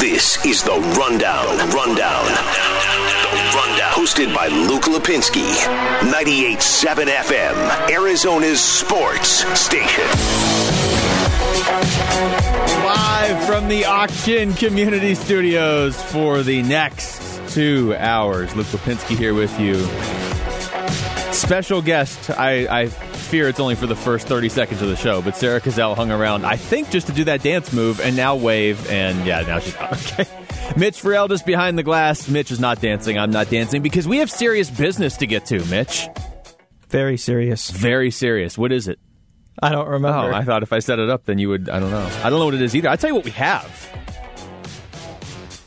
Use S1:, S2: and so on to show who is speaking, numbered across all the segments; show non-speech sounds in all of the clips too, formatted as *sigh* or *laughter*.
S1: This is the Rundown. Rundown. The Rundown. Hosted by Luke Lapinski. 98.7 FM. Arizona's sports station.
S2: Live from the Auction Community Studios for the next two hours. Luke Lapinski here with you. Special guest. I, I fear it's only for the first 30 seconds of the show, but Sarah Cazell hung around, I think, just to do that dance move and now wave, and yeah, now she's *laughs* Okay. Mitch Ferrell behind the glass. Mitch is not dancing. I'm not dancing because we have serious business to get to, Mitch.
S3: Very serious.
S2: Very serious. What is it?
S3: I don't remember.
S2: Oh, I thought if I set it up, then you would. I don't know. I don't know what it is either. I'll tell you what we have.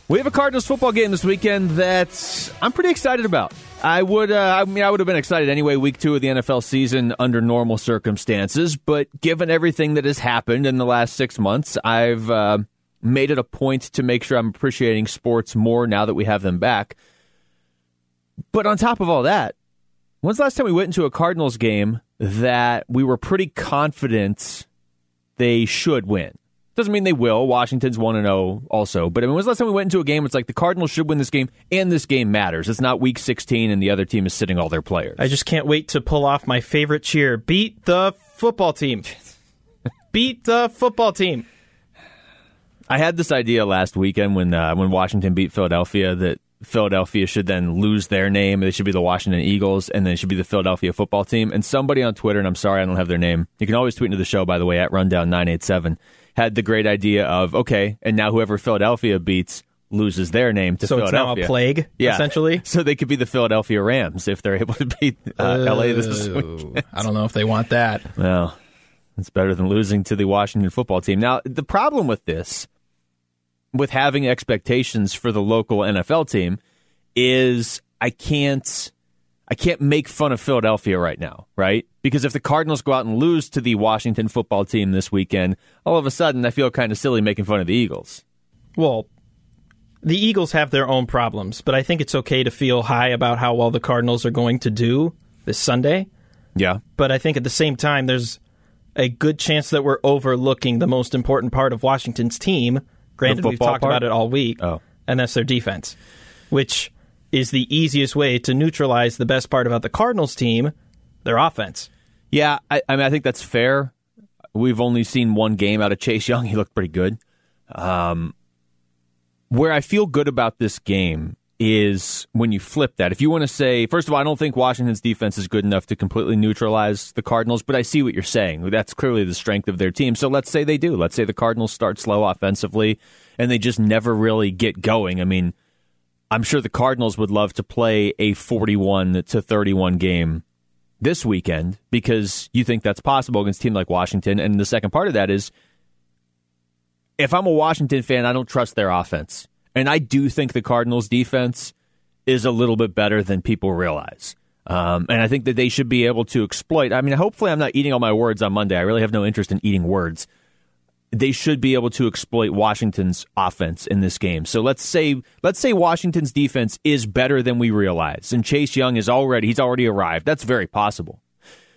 S2: We have a Cardinals football game this weekend that I'm pretty excited about. I would, uh, I mean, I would have been excited anyway. Week two of the NFL season under normal circumstances, but given everything that has happened in the last six months, I've uh, made it a point to make sure I'm appreciating sports more now that we have them back. But on top of all that, when's the last time we went into a Cardinals game that we were pretty confident they should win? Doesn't mean they will. Washington's 1 0 also. But I mean, when's the last time we went into a game? It's like the Cardinals should win this game, and this game matters. It's not week 16 and the other team is sitting all their players.
S3: I just can't wait to pull off my favorite cheer beat the football team. *laughs* beat the football team.
S2: I had this idea last weekend when uh, when Washington beat Philadelphia that Philadelphia should then lose their name. They should be the Washington Eagles, and then it should be the Philadelphia football team. And somebody on Twitter, and I'm sorry I don't have their name. You can always tweet into the show, by the way, at Rundown987 had the great idea of okay, and now whoever Philadelphia beats loses their name to
S3: so
S2: Philadelphia.
S3: it's now a plague,
S2: yeah.
S3: essentially. *laughs*
S2: So they could be the Philadelphia Rams if they're able to beat uh, LA this week.
S3: I don't know if they want that.
S2: Well, it's better than losing to the Washington football team. Now, the problem with this, with having expectations for the local NFL team, is I can't I can't make fun of Philadelphia right now, right? Because if the Cardinals go out and lose to the Washington football team this weekend, all of a sudden I feel kind of silly making fun of the Eagles.
S3: Well, the Eagles have their own problems, but I think it's okay to feel high about how well the Cardinals are going to do this Sunday.
S2: Yeah.
S3: But I think at the same time, there's a good chance that we're overlooking the most important part of Washington's team. Granted, we've talked
S2: part?
S3: about it all week,
S2: oh.
S3: and that's their defense, which is the easiest way to neutralize the best part about the Cardinals team, their offense.
S2: Yeah, I, I mean, I think that's fair. We've only seen one game out of Chase Young. *laughs* He looked pretty good. Um, where I feel good about this game is when you flip that. If you want to say, first of all, I don't think Washington's defense is good enough to completely neutralize the Cardinals, but I see what you're saying. That's clearly the strength of their team. So let's say they do. Let's say the Cardinals start slow offensively and they just never really get going. I mean, I'm sure the Cardinals would love to play a 41 to 31 game this weekend because you think that's possible against a team like Washington. And the second part of that is if I'm a Washington fan, I don't trust their offense. And I do think the Cardinals' defense is a little bit better than people realize. Um, and I think that they should be able to exploit. I mean, hopefully, I'm not eating all my words on Monday. I really have no interest in eating words they should be able to exploit Washington's offense in this game. So let's say let's say Washington's defense is better than we realize, and Chase Young is already he's already arrived. That's very possible.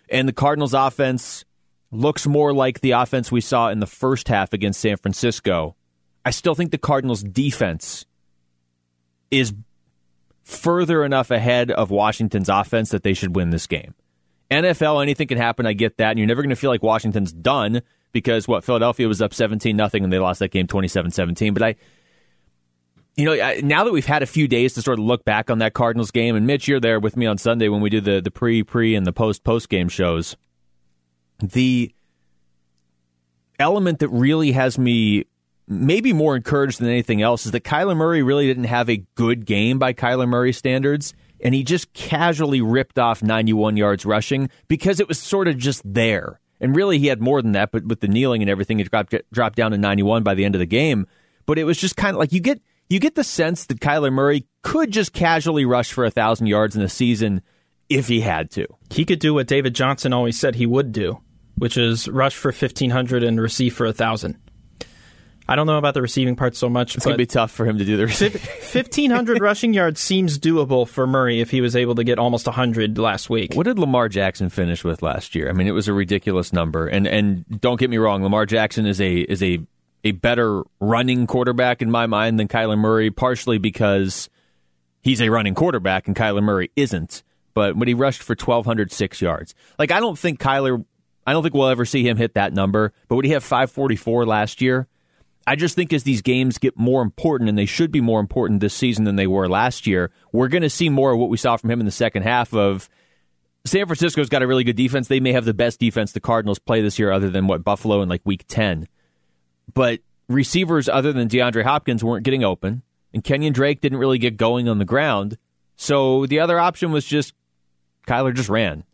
S2: And the Cardinals' offense looks more like the offense we saw in the first half against San Francisco. I still think the Cardinals' defense is further enough ahead of Washington's offense that they should win this game. NFL, anything can happen. I get that. And you're never going to feel like Washington's done because what Philadelphia was up 17 nothing and they lost that game 27-17 but I you know now that we've had a few days to sort of look back on that Cardinals game and Mitch you're there with me on Sunday when we do the the pre pre and the post post game shows the element that really has me maybe more encouraged than anything else is that Kyler Murray really didn't have a good game by Kyler Murray standards and he just casually ripped off 91 yards rushing because it was sort of just there and really, he had more than that, but with the kneeling and everything, he dropped dropped down to 91 by the end of the game. But it was just kind of like you get you get the sense that Kyler Murray could just casually rush for a thousand yards in a season if he had to.
S3: He could do what David Johnson always said he would do, which is rush for 1500 and receive for a thousand. I don't know about the receiving part so much.
S2: It's going to be tough for him to do the receiving. *laughs*
S3: 1,500 rushing yards seems doable for Murray if he was able to get almost 100 last week.
S2: What did Lamar Jackson finish with last year? I mean, it was a ridiculous number. And and don't get me wrong, Lamar Jackson is a is a a better running quarterback in my mind than Kyler Murray, partially because he's a running quarterback and Kyler Murray isn't. But when he rushed for 1,206 yards, like I don't think Kyler, I don't think we'll ever see him hit that number. But would he have 544 last year? I just think as these games get more important, and they should be more important this season than they were last year, we're going to see more of what we saw from him in the second half of San Francisco's got a really good defense. They may have the best defense the Cardinals play this year, other than what Buffalo in like week 10. But receivers other than DeAndre Hopkins weren't getting open, and Kenyon Drake didn't really get going on the ground. So the other option was just Kyler just ran.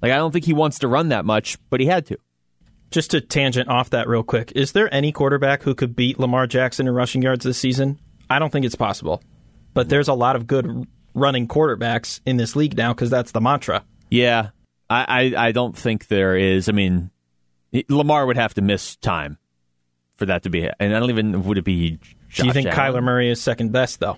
S2: Like, I don't think he wants to run that much, but he had to.
S3: Just to tangent off that real quick, is there any quarterback who could beat Lamar Jackson in rushing yards this season? I don't think it's possible. But there's a lot of good running quarterbacks in this league now because that's the mantra.
S2: Yeah, I, I, I don't think there is. I mean, Lamar would have to miss time for that to be. And I don't even would it be. Josh
S3: Do you think
S2: Allen?
S3: Kyler Murray is second best though?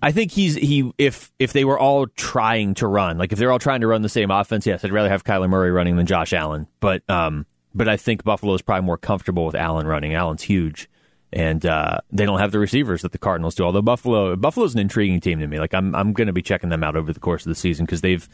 S2: I think he's he if if they were all trying to run, like if they're all trying to run the same offense, yes, I'd rather have Kyler Murray running than Josh Allen. But um, but I think Buffalo is probably more comfortable with Allen running. Allen's huge, and uh, they don't have the receivers that the Cardinals do. Although Buffalo Buffalo's an intriguing team to me. Like I'm I'm going to be checking them out over the course of the season because they've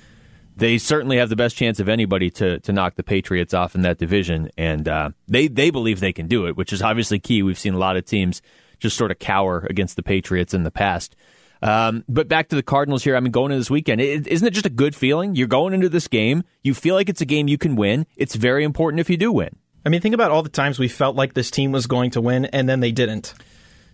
S2: they certainly have the best chance of anybody to to knock the Patriots off in that division, and uh, they they believe they can do it, which is obviously key. We've seen a lot of teams just sort of cower against the Patriots in the past. Um, but back to the Cardinals here. I mean, going into this weekend, is isn't it just a good feeling? You're going into this game. You feel like it's a game you can win. It's very important if you do win.
S3: I mean, think about all the times we felt like this team was going to win and then they didn't.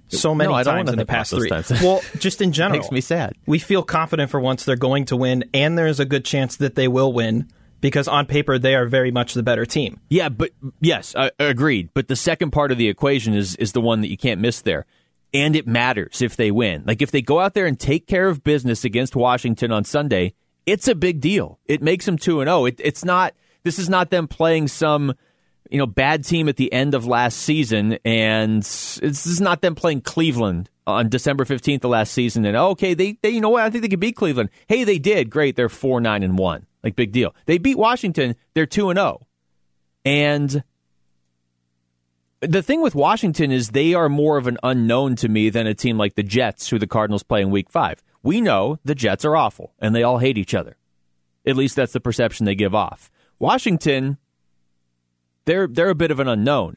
S3: So many
S2: No,
S3: times in the past three.
S2: times. *laughs*
S3: well, just in general,
S2: Makes me sad.
S3: We feel confident for once they're going to win, and there's a good chance that they will win because on paper they are very much the better team.
S2: Yeah, but yes, uh, agreed. But the second part of the equation is is the one that you can't miss there. And it matters if they win. Like if they go out there and take care of business against Washington on Sunday, it's a big deal. It makes them 2 and 0. It, it's not this is not them playing some you know bad team at the end of last season and this is not them playing Cleveland on December 15th of last season and oh, okay, they they you know what, I think they could beat Cleveland. Hey, they did. Great. They're 4-9 and 1. Like big deal. They beat Washington. They're 2 and 0. And the thing with Washington is they are more of an unknown to me than a team like the Jets, who the Cardinals play in week five. We know the Jets are awful and they all hate each other. At least that's the perception they give off. Washington, they're they're a bit of an unknown.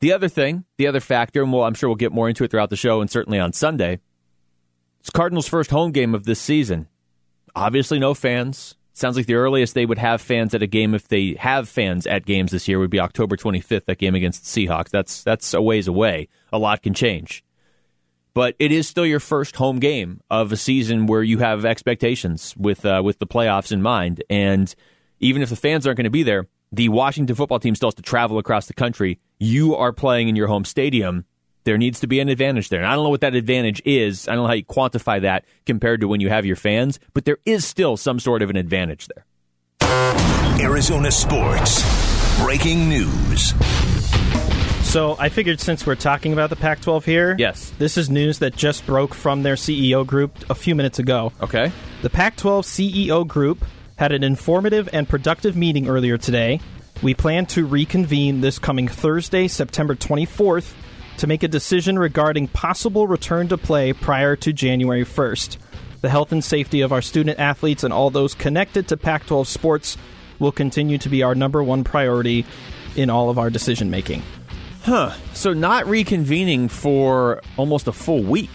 S2: The other thing, the other factor, and we'll, I'm sure we'll get more into it throughout the show and certainly on Sunday, it's Cardinals' first home game of this season. Obviously, no fans. Sounds like the earliest they would have fans at a game, if they have fans at games this year, would be October 25th. That game against the Seahawks. That's that's a ways away. A lot can change, but it is still your first home game of a season where you have expectations with uh, with the playoffs in mind. And even if the fans aren't going to be there, the Washington football team still has to travel across the country. You are playing in your home stadium. There needs to be an advantage there. And I don't know what that advantage is. I don't know how you quantify that compared to when you have your fans, but there is still some sort of an advantage there.
S1: Arizona Sports. Breaking news.
S3: So I figured since we're talking about the Pac 12 here,
S2: Yes.
S3: this is news that just broke from their CEO group a few minutes ago.
S2: Okay.
S3: The Pac 12 CEO group had an informative and productive meeting earlier today. We plan to reconvene this coming Thursday, September 24th, to make a decision regarding possible return to play prior to January 1st. The health and safety of our student athletes and all those connected to Pac 12 sports will continue to be our number one priority in all of our decision making. Huh.
S2: So not reconvening for almost a full week.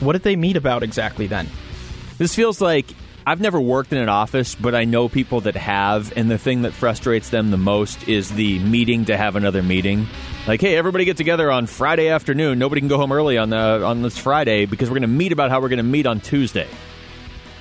S3: What did they meet about exactly then?
S2: This feels like I've never worked in an office, but I know people that have, and the thing that frustrates them the most is the meeting to have another meeting. Like, hey, everybody get together on Friday afternoon. Nobody can go home early on the on this Friday because we're going to meet about how we're going to meet on Tuesday.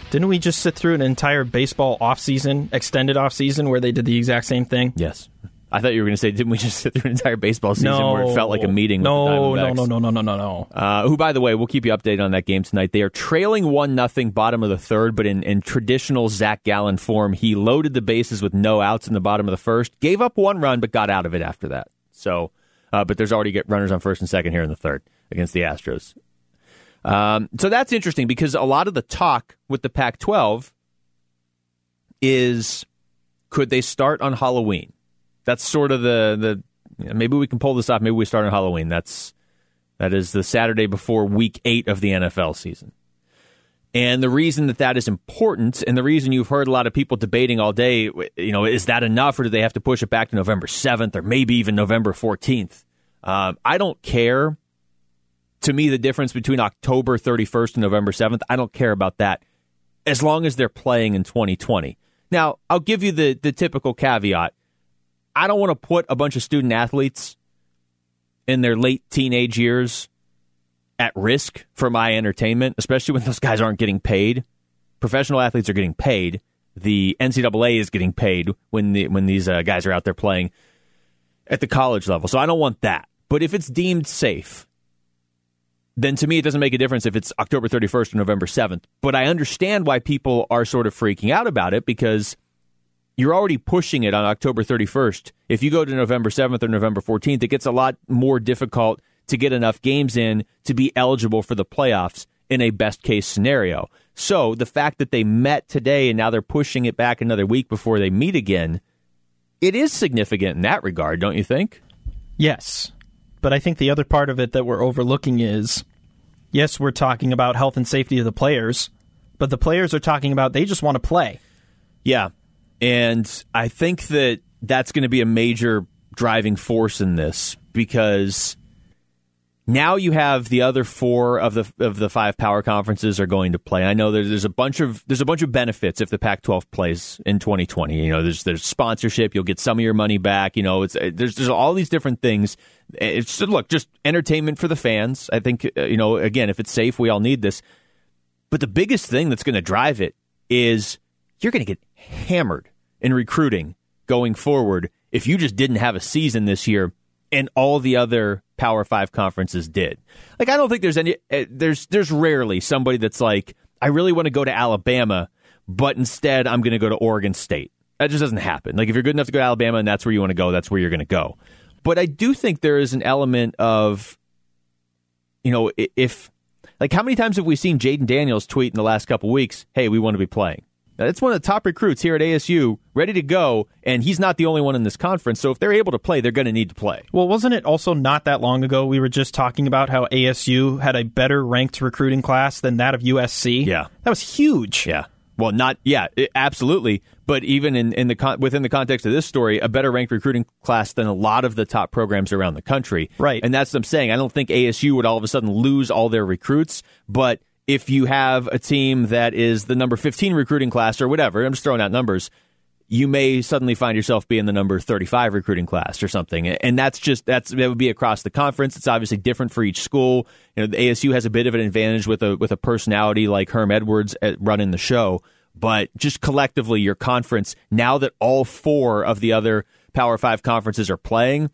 S3: Didn't we just sit through an entire baseball offseason, extended offseason, where they did the exact same thing?
S2: Yes. I thought you were going to say, didn't we just *laughs* sit through an entire baseball season
S3: no,
S2: where it felt like a meeting?
S3: No,
S2: the
S3: no, no, no, no, no, no, no.
S2: Uh, who, by the way, we'll keep you updated on that game tonight. They are trailing one nothing, bottom of the third, but in, in traditional Zach Gallen form, he loaded the bases with no outs in the bottom of the first, gave up one run, but got out of it after that. So, uh, but there's already get runners on first and second here in the third against the Astros. Um, so that's interesting because a lot of the talk with the Pac-12 is could they start on Halloween? That's sort of the the maybe we can pull this off. Maybe we start on Halloween. That's that is the Saturday before Week Eight of the NFL season. And the reason that that is important, and the reason you've heard a lot of people debating all day, you know, is that enough, or do they have to push it back to November seventh, or maybe even November fourteenth? Um, I don't care. To me, the difference between October 31st and November 7th, I don't care about that as long as they're playing in 2020. Now, I'll give you the, the typical caveat. I don't want to put a bunch of student athletes in their late teenage years at risk for my entertainment, especially when those guys aren't getting paid. Professional athletes are getting paid. The NCAA is getting paid when the, when these uh, guys are out there playing at the college level. So I don't want that. But if it's deemed safe, then to me it doesn't make a difference if it's October 31st or November 7th. But I understand why people are sort of freaking out about it because you're already pushing it on October 31st. If you go to November 7th or November 14th, it gets a lot more difficult to get enough games in to be eligible for the playoffs in a best case scenario. So the fact that they met today and now they're pushing it back another week before they meet again, it is significant in that regard, don't you think?
S3: Yes. But I think the other part of it that we're overlooking is yes, we're talking about health and safety of the players, but the players are talking about they just want to play.
S2: Yeah. And I think that that's going to be a major driving force in this because now you have the other four of the of the five power conferences are going to play. I know there's, there's a bunch of there's a bunch of benefits if the Pac-12 plays in 2020. You know, there's there's sponsorship, you'll get some of your money back. You know, it's there's there's all these different things. It's look just entertainment for the fans. I think uh, you know again if it's safe, we all need this. But the biggest thing that's going to drive it is you're going to get hammered in recruiting going forward if you just didn't have a season this year and all the other Power Five conferences did. Like I don't think there's any uh, there's there's rarely somebody that's like I really want to go to Alabama, but instead I'm going to go to Oregon State. That just doesn't happen. Like if you're good enough to go to Alabama and that's where you want to go, that's where you're going to go. But I do think there is an element of you know if like how many times have we seen Jayden Daniels tweet in the last couple weeks, "Hey, we want to be playing." That's one of the top recruits here at ASU, ready to go, and he's not the only one in this conference. So if they're able to play, they're going to need to play.
S3: Well, wasn't it also not that long ago we were just talking about how ASU had a better ranked recruiting class than that of USC?
S2: Yeah,
S3: that was huge.
S2: Yeah, well, not yeah, it, absolutely. But even in, in the con- within the context of this story, a better ranked recruiting class than a lot of the top programs around the country.
S3: Right,
S2: and that's what I'm saying. I don't think ASU would all of a sudden lose all their recruits, but if you have a team that is the number 15 recruiting class or whatever, I'm just throwing out numbers, you may suddenly find yourself being the number 35 recruiting class or something. And that's just, that's, that would be across the conference. It's obviously different for each school. You know, the ASU has a bit of an advantage with a, with a personality like Herm Edwards running the show. But just collectively, your conference, now that all four of the other Power Five conferences are playing,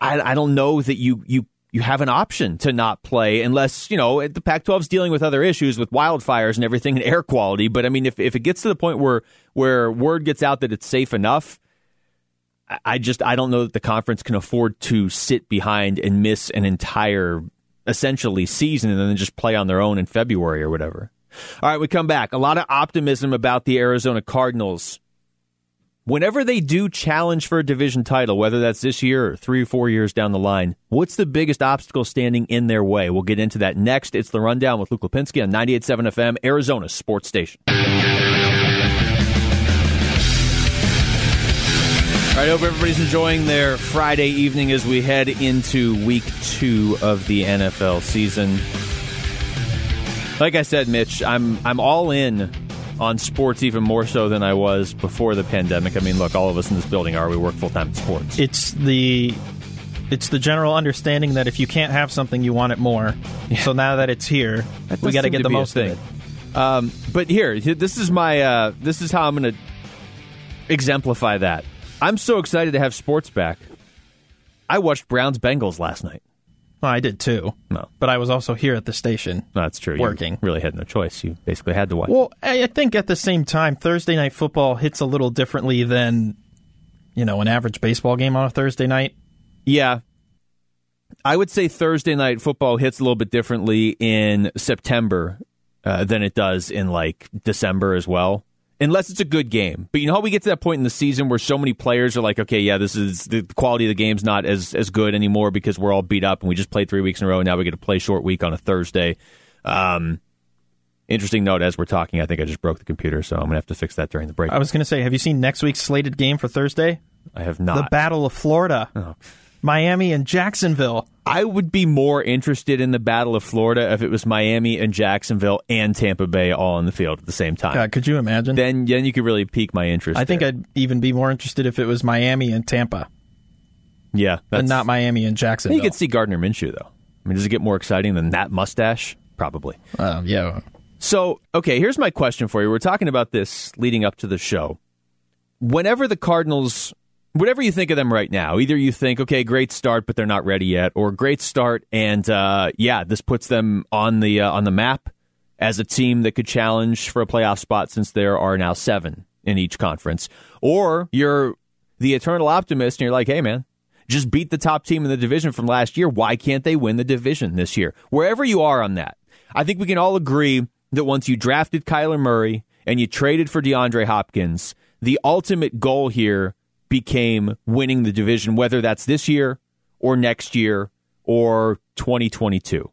S2: I, I don't know that you, you you have an option to not play unless, you know, the Pac 12 is dealing with other issues with wildfires and everything and air quality. But I mean, if, if it gets to the point where, where word gets out that it's safe enough, I just, I don't know that the conference can afford to sit behind and miss an entire, essentially, season and then just play on their own in February or whatever. All right, we come back. A lot of optimism about the Arizona Cardinals whenever they do challenge for a division title, whether that's this year or three or four years down the line, what's the biggest obstacle standing in their way? We'll get into that next. It's the rundown with Luke Lapinski on 98.7 FM, Arizona Sports Station. All right, I hope everybody's enjoying their Friday evening as we head into week two of the NFL season. Like I said, Mitch, I'm I'm all in on sports even more so than I was before the pandemic. I mean, look, all of us in this building are. We work full time in sports.
S3: It's the it's the general understanding that if you can't have something, you want it more. Yeah. So now that it's here, that we got to get the most thing.
S2: Um, but here, this is my uh, this is how I'm going to exemplify that. I'm so excited to have sports back. I watched Browns Bengals last night.
S3: Well, I did too.
S2: No,
S3: but I was also here at the station.
S2: No, that's true.
S3: Working,
S2: you really had no choice. You basically had to watch.
S3: Well, I think at the same time, Thursday night football hits a little differently than you know an average baseball game on a Thursday night.
S2: Yeah, I would say Thursday night football hits a little bit differently in September uh, than it does in like December as well. Unless it's a good game. But you know how we get to that point in the season where so many players are like, okay, yeah, this is the quality of the game's not as as good anymore because we're all beat up and we just played three weeks in a row and now we get to play short week on a Thursday. Um, interesting note as we're talking, I think I just broke the computer, so I'm gonna have to fix that during the break.
S3: I was going to say, have you seen next week's slated game for Thursday?
S2: I have not.
S3: The Battle of Florida,
S2: Oh.
S3: Miami and Jacksonville.
S2: I would be more interested in the Battle of Florida if it was Miami and Jacksonville and Tampa Bay all on the field at the same time.
S3: God, could you imagine?
S2: Then, then you could really pique my interest.
S3: I think
S2: there.
S3: I'd even be more interested if it was Miami and Tampa
S2: yeah, that's
S3: and not Miami and Jacksonville.
S2: You could see Gardner Minshew though. I mean, does it get more exciting than that mustache? Probably.
S3: Uh, yeah.
S2: So, okay, here's my question for you. We're talking about this leading up to the show. Whenever the Cardinals, whatever you think of them right now, either you think, okay, great start, but they're not ready yet, or great start, and uh, yeah, this puts them on the uh, on the map as a team that could challenge for a playoff spot since there are now seven in each conference, or you're the eternal optimist and you're like, hey, man, just beat the top team in the division from last year. Why can't they win the division this year? Wherever you are on that, I think we can all agree that once you drafted Kyler Murray and you traded for DeAndre Hopkins, the ultimate goal here became winning the division, whether that's this year or next year or 2022.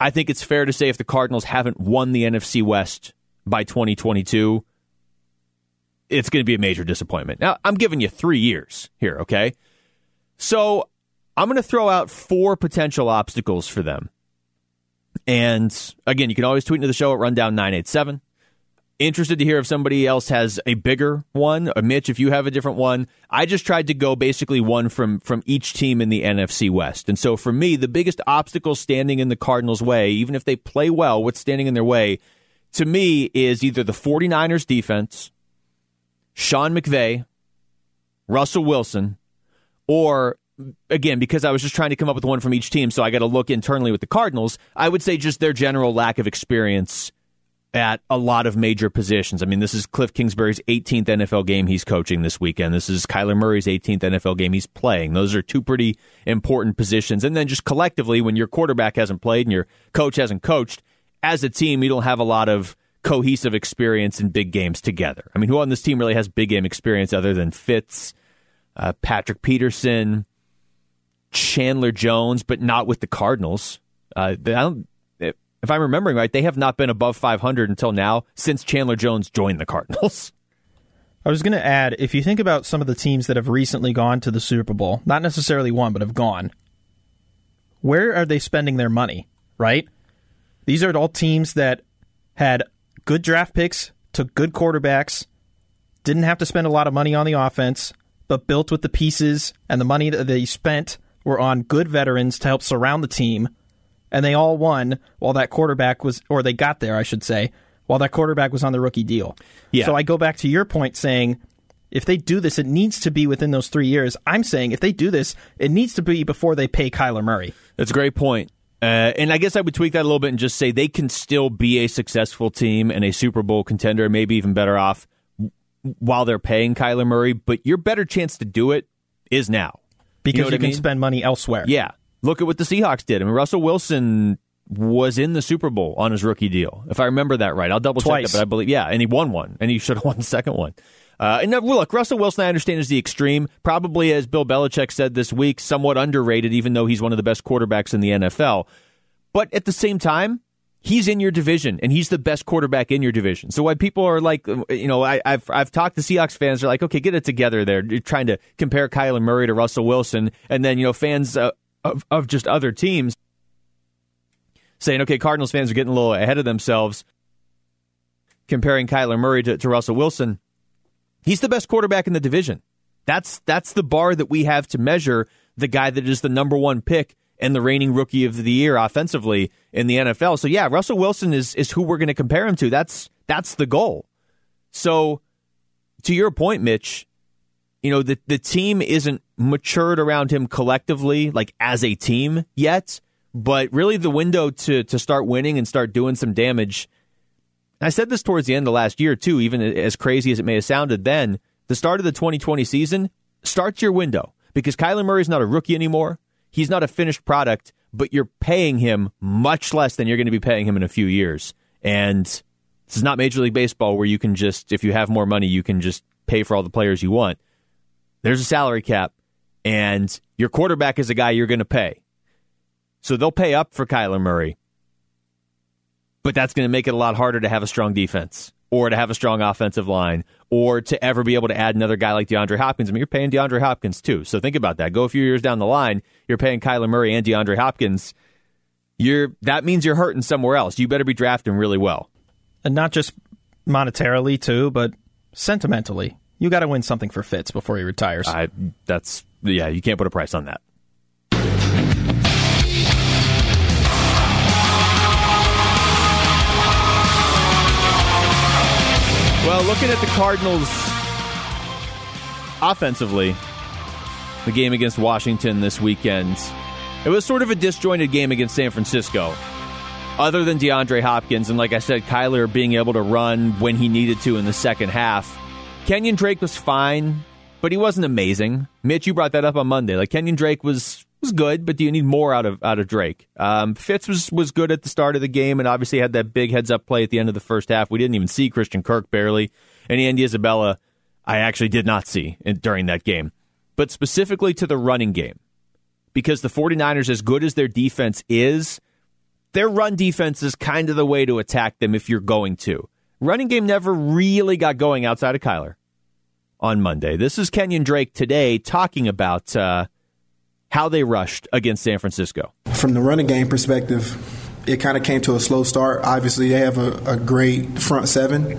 S2: I think it's fair to say if the Cardinals haven't won the NFC West by 2022, it's going to be a major disappointment. Now, I'm giving you three years here, okay? So I'm going to throw out four potential obstacles for them. And again, you can always tweet into the show at Rundown987. Interested to hear if somebody else has a bigger one. Or Mitch, if you have a different one. I just tried to go basically one from, from each team in the NFC West. And so for me, the biggest obstacle standing in the Cardinals' way, even if they play well, what's standing in their way, to me, is either the 49ers defense, Sean McVay, Russell Wilson, or again, because I was just trying to come up with one from each team, so I got to look internally with the Cardinals, I would say just their general lack of experience at a lot of major positions. I mean, this is Cliff Kingsbury's 18th NFL game he's coaching this weekend. This is Kyler Murray's 18th NFL game he's playing. Those are two pretty important positions. And then just collectively, when your quarterback hasn't played and your coach hasn't coached, as a team, you don't have a lot of cohesive experience in big games together. I mean, who on this team really has big game experience other than Fitz, uh, Patrick Peterson, Chandler Jones, but not with the Cardinals? Uh, I don't, if I'm remembering right, they have not been above 500 until now since Chandler Jones joined the Cardinals. *laughs*
S3: I was going to add if you think about some of the teams that have recently gone to the Super Bowl, not necessarily won, but have gone, where are they spending their money, right? These are all teams that had good draft picks, took good quarterbacks, didn't have to spend a lot of money on the offense, but built with the pieces and the money that they spent were on good veterans to help surround the team. And they all won while that quarterback was, or they got there, I should say, while that quarterback was on the rookie deal.
S2: Yeah.
S3: So I go back to your point saying, if they do this, it needs to be within those three years. I'm saying if they do this, it needs to be before they pay Kyler Murray.
S2: That's a great point. Uh, and I guess I would tweak that a little bit and just say they can still be a successful team and a Super Bowl contender, maybe even better off while they're paying Kyler Murray. But your better chance to do it is now.
S3: Because
S2: You
S3: you,
S2: know I
S3: can
S2: mean?
S3: spend money elsewhere.
S2: Yeah. Look at what the Seahawks did. I mean, Russell Wilson was in the Super Bowl on his rookie deal, if I remember that right. I'll double check it, but I believe, yeah, and he won one, and he should have *laughs* won the second one. Uh, and now, look, Russell Wilson, I understand, is the extreme. Probably, as Bill Belichick said this week, somewhat underrated, even though he's one of the best quarterbacks in the NFL. But at the same time, he's in your division, and he's the best quarterback in your division. So when people are like, you know, I, I've I've talked to Seahawks fans, they're like, okay, get it together. There, You're trying to compare Kyler Murray to Russell Wilson, and then you know, fans uh, of of just other teams saying, okay, Cardinals fans are getting a little ahead of themselves comparing Kyler Murray to, to Russell Wilson. He's the best quarterback in the division. That's that's the bar that we have to measure the guy that is the number one pick and the reigning rookie of the year offensively in the NFL. So yeah, Russell Wilson is is who we're going to compare him to. That's that's the goal. So to your point, Mitch, you know, the the team isn't matured around him collectively, like as a team yet. But really, the window to to start winning and start doing some damage. I said this towards the end of last year too. Even as crazy as it may have sounded then, the start of the 2020 season starts your window because Kyler Murray's not a rookie anymore. He's not a finished product, but you're paying him much less than you're going to be paying him in a few years. And This is not Major League Baseball where you can just, if you have more money, you can just pay for all the players you want. There's a salary cap, and your quarterback is a guy you're going to pay. So they'll pay up for Kyler Murray, but that's going to make it a lot harder to have a strong defense or to have a strong offensive line or to ever be able to add another guy like DeAndre Hopkins. I mean, you're paying DeAndre Hopkins too. So think about that. Go a few years down the line, you're paying Kyler Murray and DeAndre Hopkins. You're that means you're hurting somewhere else. You better be drafting really well.
S3: And not just monetarily too, but sentimentally. You got to win something for Fitz before he retires.
S2: I that's yeah, you can't put a price on that. Well, looking at the Cardinals offensively, the game against Washington this weekend, it was sort of a disjointed game against San Francisco. Other than DeAndre Hopkins, and like I said, Kyler being able to run when he needed to in the second half, Kenyon Drake was fine, but he wasn't amazing. Mitch, you brought that up on Monday. Like Kenyon Drake was was good, but do you need more out of out of Drake? Um, Fitz was was good at the start of the game, and obviously had that big heads up play at the end of the first half. We didn't even see Christian Kirk barely, and Andy Isabella, I actually did not see in, during that game. But specifically to the running game, because the 49ers, as good as their defense is, their run defense is kind of the way to attack them if you're going to. Running game never really got going outside of Kyler on Monday. This is Kenyon Drake today talking about. Uh, how they rushed against San Francisco.
S4: From the running game perspective, it kind of came to a slow start. Obviously, they have a, a great front seven,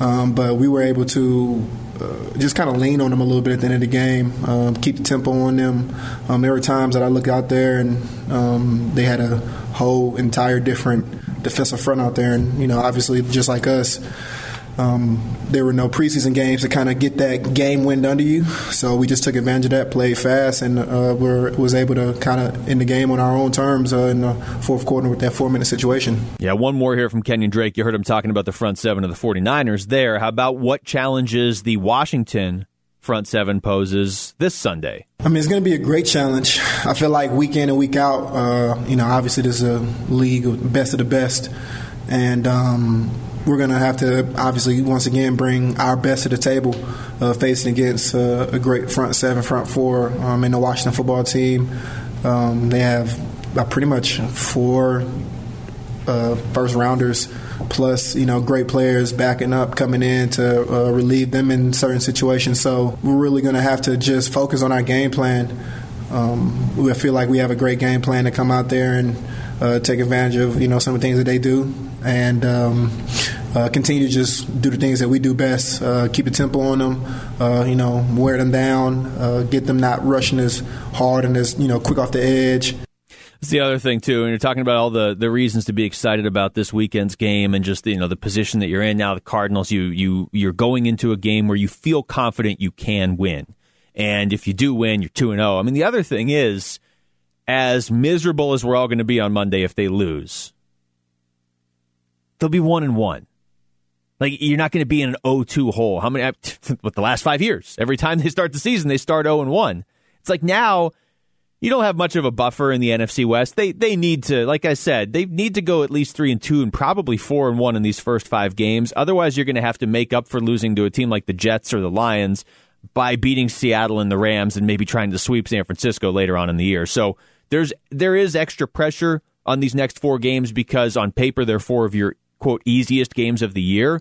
S4: um, but we were able to uh, just kind of lean on them a little bit at the end of the game, um, keep the tempo on them. Um, there were times that I look out there and um, they had a whole entire different defensive front out there, and you know, obviously, just like us um, there were no preseason games to kind of get that game wind under you, so we just took advantage of that, played fast, and uh, were was able to kind of end the game on our own terms uh, in the fourth quarter with that four minute situation.
S2: Yeah, one more here from Kenyon Drake. You heard him talking about the front seven of the 49ers there. How about what challenges the Washington front seven poses this Sunday?
S4: I mean, it's going to be a great challenge. I feel like week in and week out, uh, you know, obviously this is a league of best of the best, and um, we're going to have to obviously once again bring our best to the table, uh, facing against uh, a great front seven, front four um, in the Washington football team. Um, they have uh, pretty much four uh, first rounders plus you know great players backing up coming in to uh, relieve them in certain situations. So we're really going to have to just focus on our game plan. Um, we feel like we have a great game plan to come out there and uh, take advantage of you know some of the things that they do and um, uh, continue to just do the things that we do best. Uh, keep a tempo on them, uh, you know, wear them down, uh, get them not rushing as hard and as you know quick off the edge.
S2: That's the other thing too, and you're talking about all the, the reasons to be excited about this weekend's game, and just you know the position that you're in now. The Cardinals, you you you're going into a game where you feel confident you can win, and if you do win, you're two and zero. Oh. I mean, the other thing is, as miserable as we're all going to be on Monday if they lose, they'll be one and one. Like you're not going to be in an 0-2 hole. How many? *laughs* With the last five years, every time they start the season, they start 0 and one. It's like now you don't have much of a buffer in the NFC West. They they need to, like I said, they need to go at least three and two and probably four and one in these first five games. Otherwise, you're going to have to make up for losing to a team like the Jets or the Lions by beating Seattle and the Rams and maybe trying to sweep San Francisco later on in the year. So there's there is extra pressure on these next four games because on paper they're four of your quote easiest games of the year.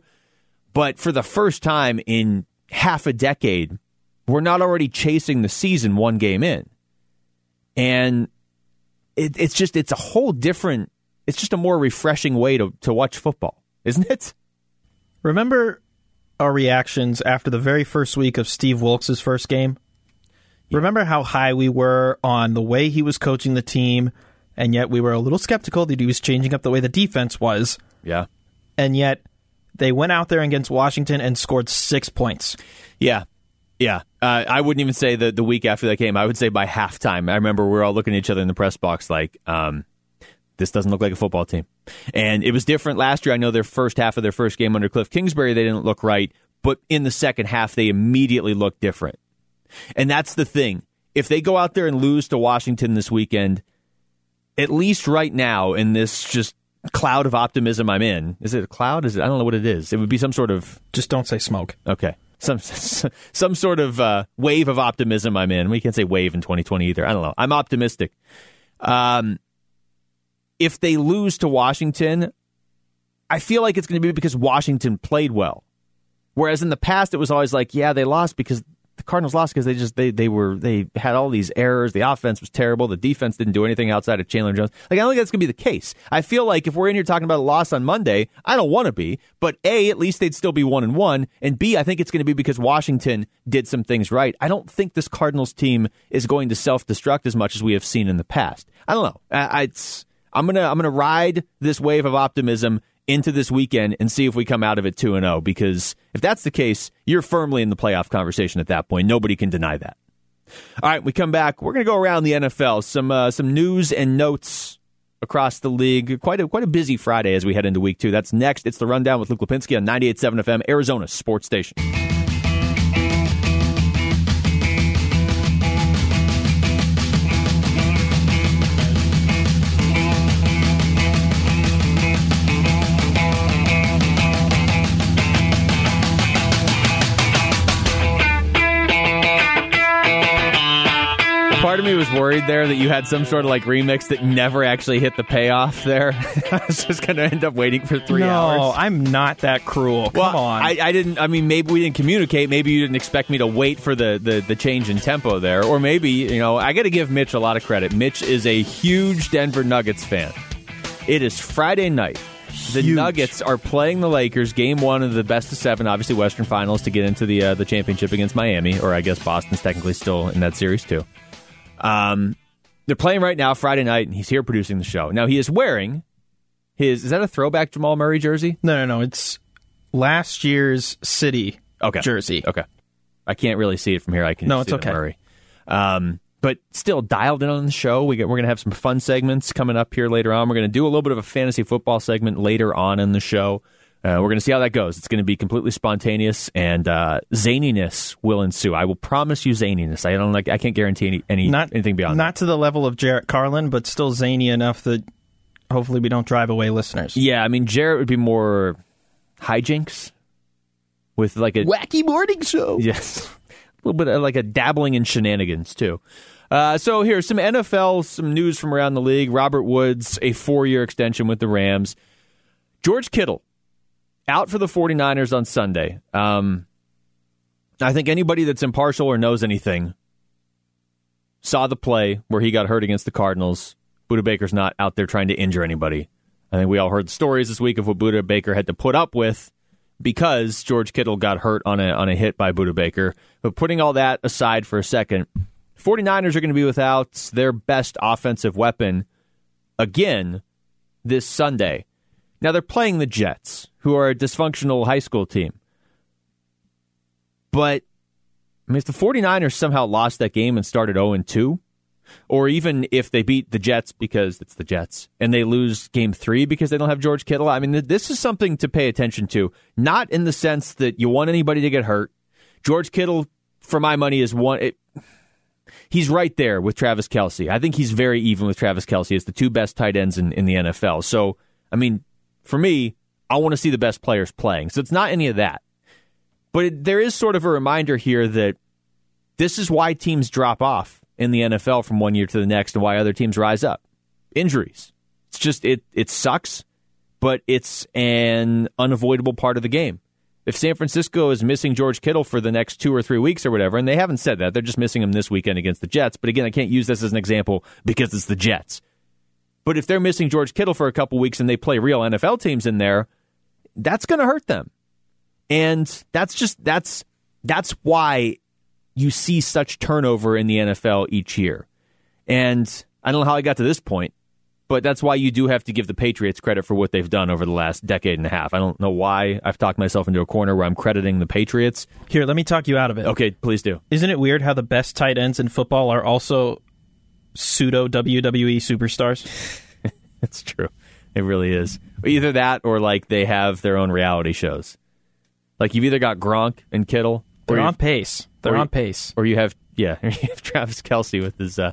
S2: But for the first time in half a decade, we're not already chasing the season one game in. And it, it's just, it's a whole different, it's just a more refreshing way to, to watch football, isn't it?
S3: Remember our reactions after the very first week of Steve Wilks' first game? Yeah. Remember how high we were on the way he was coaching the team, and yet we were a little skeptical that he was changing up the way the defense was.
S2: Yeah.
S3: And yet they went out there against Washington and scored six points.
S2: Yeah. Yeah, uh, I wouldn't even say the the week after that game. I would say by halftime. I remember we were all looking at each other in the press box like, um, "This doesn't look like a football team." And it was different last year. I know their first half of their first game under Cliff Kingsbury, they didn't look right, but in the second half, they immediately looked different. And that's the thing. If they go out there and lose to Washington this weekend, at least right now in this just cloud of optimism I'm in. Is it a cloud? Is it? I don't know what it is. It would be some sort of
S3: Just don't say smoke.
S2: okay, some some sort of uh, wave of optimism I'm in. We can't say wave in 2020 either. I don't know. I'm optimistic. Um, if they lose to Washington, I feel like it's going to be because Washington played well. Whereas in the past, it was always like, yeah, they lost because the Cardinals lost because they just they they were they had all these errors. The offense was terrible. The defense didn't do anything outside of Chandler Jones. Like I don't think that's gonna be the case. I feel like if we're in here talking about a loss on Monday, I don't want to be. But a, at least they'd still be one and one, and b, I think it's going to be because Washington did some things right. I don't think this Cardinals team is going to self destruct as much as we have seen in the past. I don't know. I, I, it's I'm gonna I'm gonna ride this wave of optimism into this weekend and see if we come out of it 2 and 0 because if that's the case, you're firmly in the playoff conversation at that point. Nobody can deny that. All right, we come back. We're going to go around the NFL. Some uh, some news and notes across the league. Quite a quite a busy Friday as we head into week 2. That's next. It's the rundown with Luke Lapinski on 98.7 FM Arizona Sports Station. Was worried there that you had some sort of like remix that never actually hit the payoff there. *laughs* I was just going to end up waiting for three
S3: no,
S2: hours.
S3: I'm not that cruel. Come
S2: well,
S3: on.
S2: I, I didn't. I mean, maybe we didn't communicate. Maybe you didn't expect me to wait for the, the, the change in tempo there, or maybe you know I got to give Mitch a lot of credit. Mitch is a huge Denver Nuggets fan. It is Friday night. The
S3: Huge.
S2: Nuggets are playing the Lakers. Game one of the best of seven, obviously Western Finals to get into the uh, the championship against Miami, or I guess Boston's technically still in that series too. Um, they're playing right now, Friday night, and he's here producing the show. Now he is wearing his. Is that a throwback Jamal Murray jersey?
S3: no, no, no. It's last year's City
S2: Okay,
S3: jersey.
S2: Okay, I can't really see it from here. I can.
S3: No,
S2: see
S3: it's okay.
S2: Murray. Um, but still dialed in on the show. We get, we're going to have some fun segments coming up here later on. We're going to do a little bit of a fantasy football segment later on in the show. Uh, we're going to see how that goes. It's going to be completely spontaneous and uh, zaniness will ensue. I will promise you zaniness. I don't like. I can't guarantee any, any
S3: Not
S2: anything beyond.
S3: Not to the level of Jarrett Carlin, but still zany enough that hopefully we don't drive away listeners.
S2: Yeah, I mean Jarrett would be more hijinks with like a
S3: Wacky morning show. *laughs*
S2: Yes. A little bit of like a dabbling in shenanigans, too. Uh, so here's some NFL, some news from around the league. Robert Woods, a four year extension with the Rams. George Kittle, out for the 49ers on Sunday. Um, I think anybody that's impartial or knows anything saw the play where he got hurt against the Cardinals. Budda Baker's not out there trying to injure anybody. I think we all heard stories this week of what Budda Baker had to put up with because George Kittle got hurt on a on a hit by Budda Baker. But putting all that aside for a second, 49ers are going to be without their best offensive weapon again this Sunday. Now they're playing the Jets, who are a dysfunctional high school team. But I mean, if the 49ers somehow lost that game and started 0 2, or even if they beat the Jets because it's the Jets and they lose game three because they don't have George Kittle, I mean, this is something to pay attention to. Not in the sense that you want anybody to get hurt. George Kittle, for my money, is one. It, he's right there with Travis Kelce. I think he's very even with Travis Kelce as the two best tight ends in, in the NFL. So, I mean, for me, I want to see the best players playing. So it's not any of that. But it, there is sort of a reminder here that this is why teams drop off in the NFL from one year to the next and why other teams rise up. Injuries. It's just it it sucks, but it's an unavoidable part of the game. If San Francisco is missing George Kittle for the next two or three weeks or whatever, and they haven't said that, they're just missing him this weekend against the Jets. But again, I can't use this as an example because it's the Jets. But if they're missing George Kittle for a couple weeks and they play real NFL teams in there, that's going to hurt them. And that's just that's that's why you see such turnover in the NFL each year. And I don't know how I got to this point, but that's why you do have to give the Patriots credit for what they've done over the last decade and a half. I don't know why I've talked myself into a corner where I'm crediting the Patriots.
S3: Here, let me talk you out of it.
S2: Okay, please do.
S3: Isn't it weird how the best tight ends in football are also pseudo WWE superstars? *laughs*
S2: It's true. It really is. Either that or like they have their own reality shows. Like you've either got Gronk and Kittle,
S3: They're on pace. They're
S2: or you-
S3: on pace.
S2: or you have yeah, *laughs* you have Travis Kelce with his uh,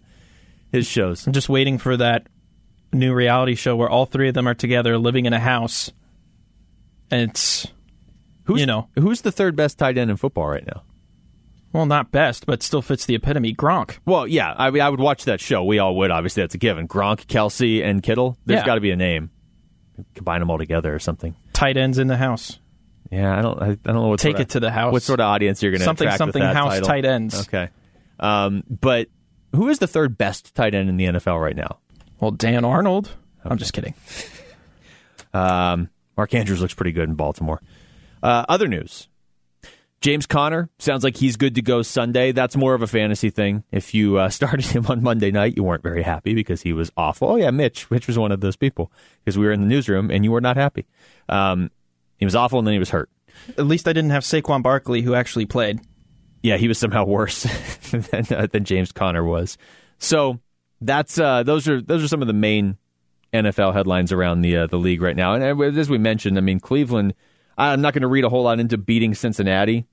S2: his shows.
S3: I'm just waiting for that new reality show where all three of them are together living in a house. And it's
S2: Who's,
S3: you know.
S2: who's the third best tight end in football right now?
S3: Well, not best, but still fits the epitome. Gronk.
S2: Well, yeah, I mean, I would watch that show. We all would. Obviously, that's a given. Gronk, Kelce, and Kittle. There's
S3: Yeah.
S2: got to be a name. Combine them all together or something.
S3: Tight ends in the house.
S2: Yeah, I don't. I, I don't know what
S3: Take
S2: sort
S3: it to the house.
S2: What sort of audience you're going to
S3: Something,
S2: attract
S3: something
S2: with that
S3: house
S2: title.
S3: tight ends.
S2: Okay, um, but who is the third best tight end in the NFL right now?
S3: Well, Dan Arnold. I'm just kidding.
S2: Um, Mark Andrews looks pretty good in Baltimore. Uh, other news. James Conner sounds like he's good to go Sunday. That's more of a fantasy thing. If you uh, *laughs* started him on Monday night, you weren't very happy because he was awful. Oh yeah, Mitch. Mitch was one of those people because we were in the newsroom and you were not happy. Um, he was awful and then he was hurt.
S3: At least I didn't have Saquon Barkley, who actually played.
S2: Yeah, he was somehow worse *laughs* than, uh, than James Conner was. So that's uh, those are those are some of the main NFL headlines around the uh, the league right now. And uh, as we mentioned, I mean Cleveland. I'm not going to read a whole lot into beating Cincinnati,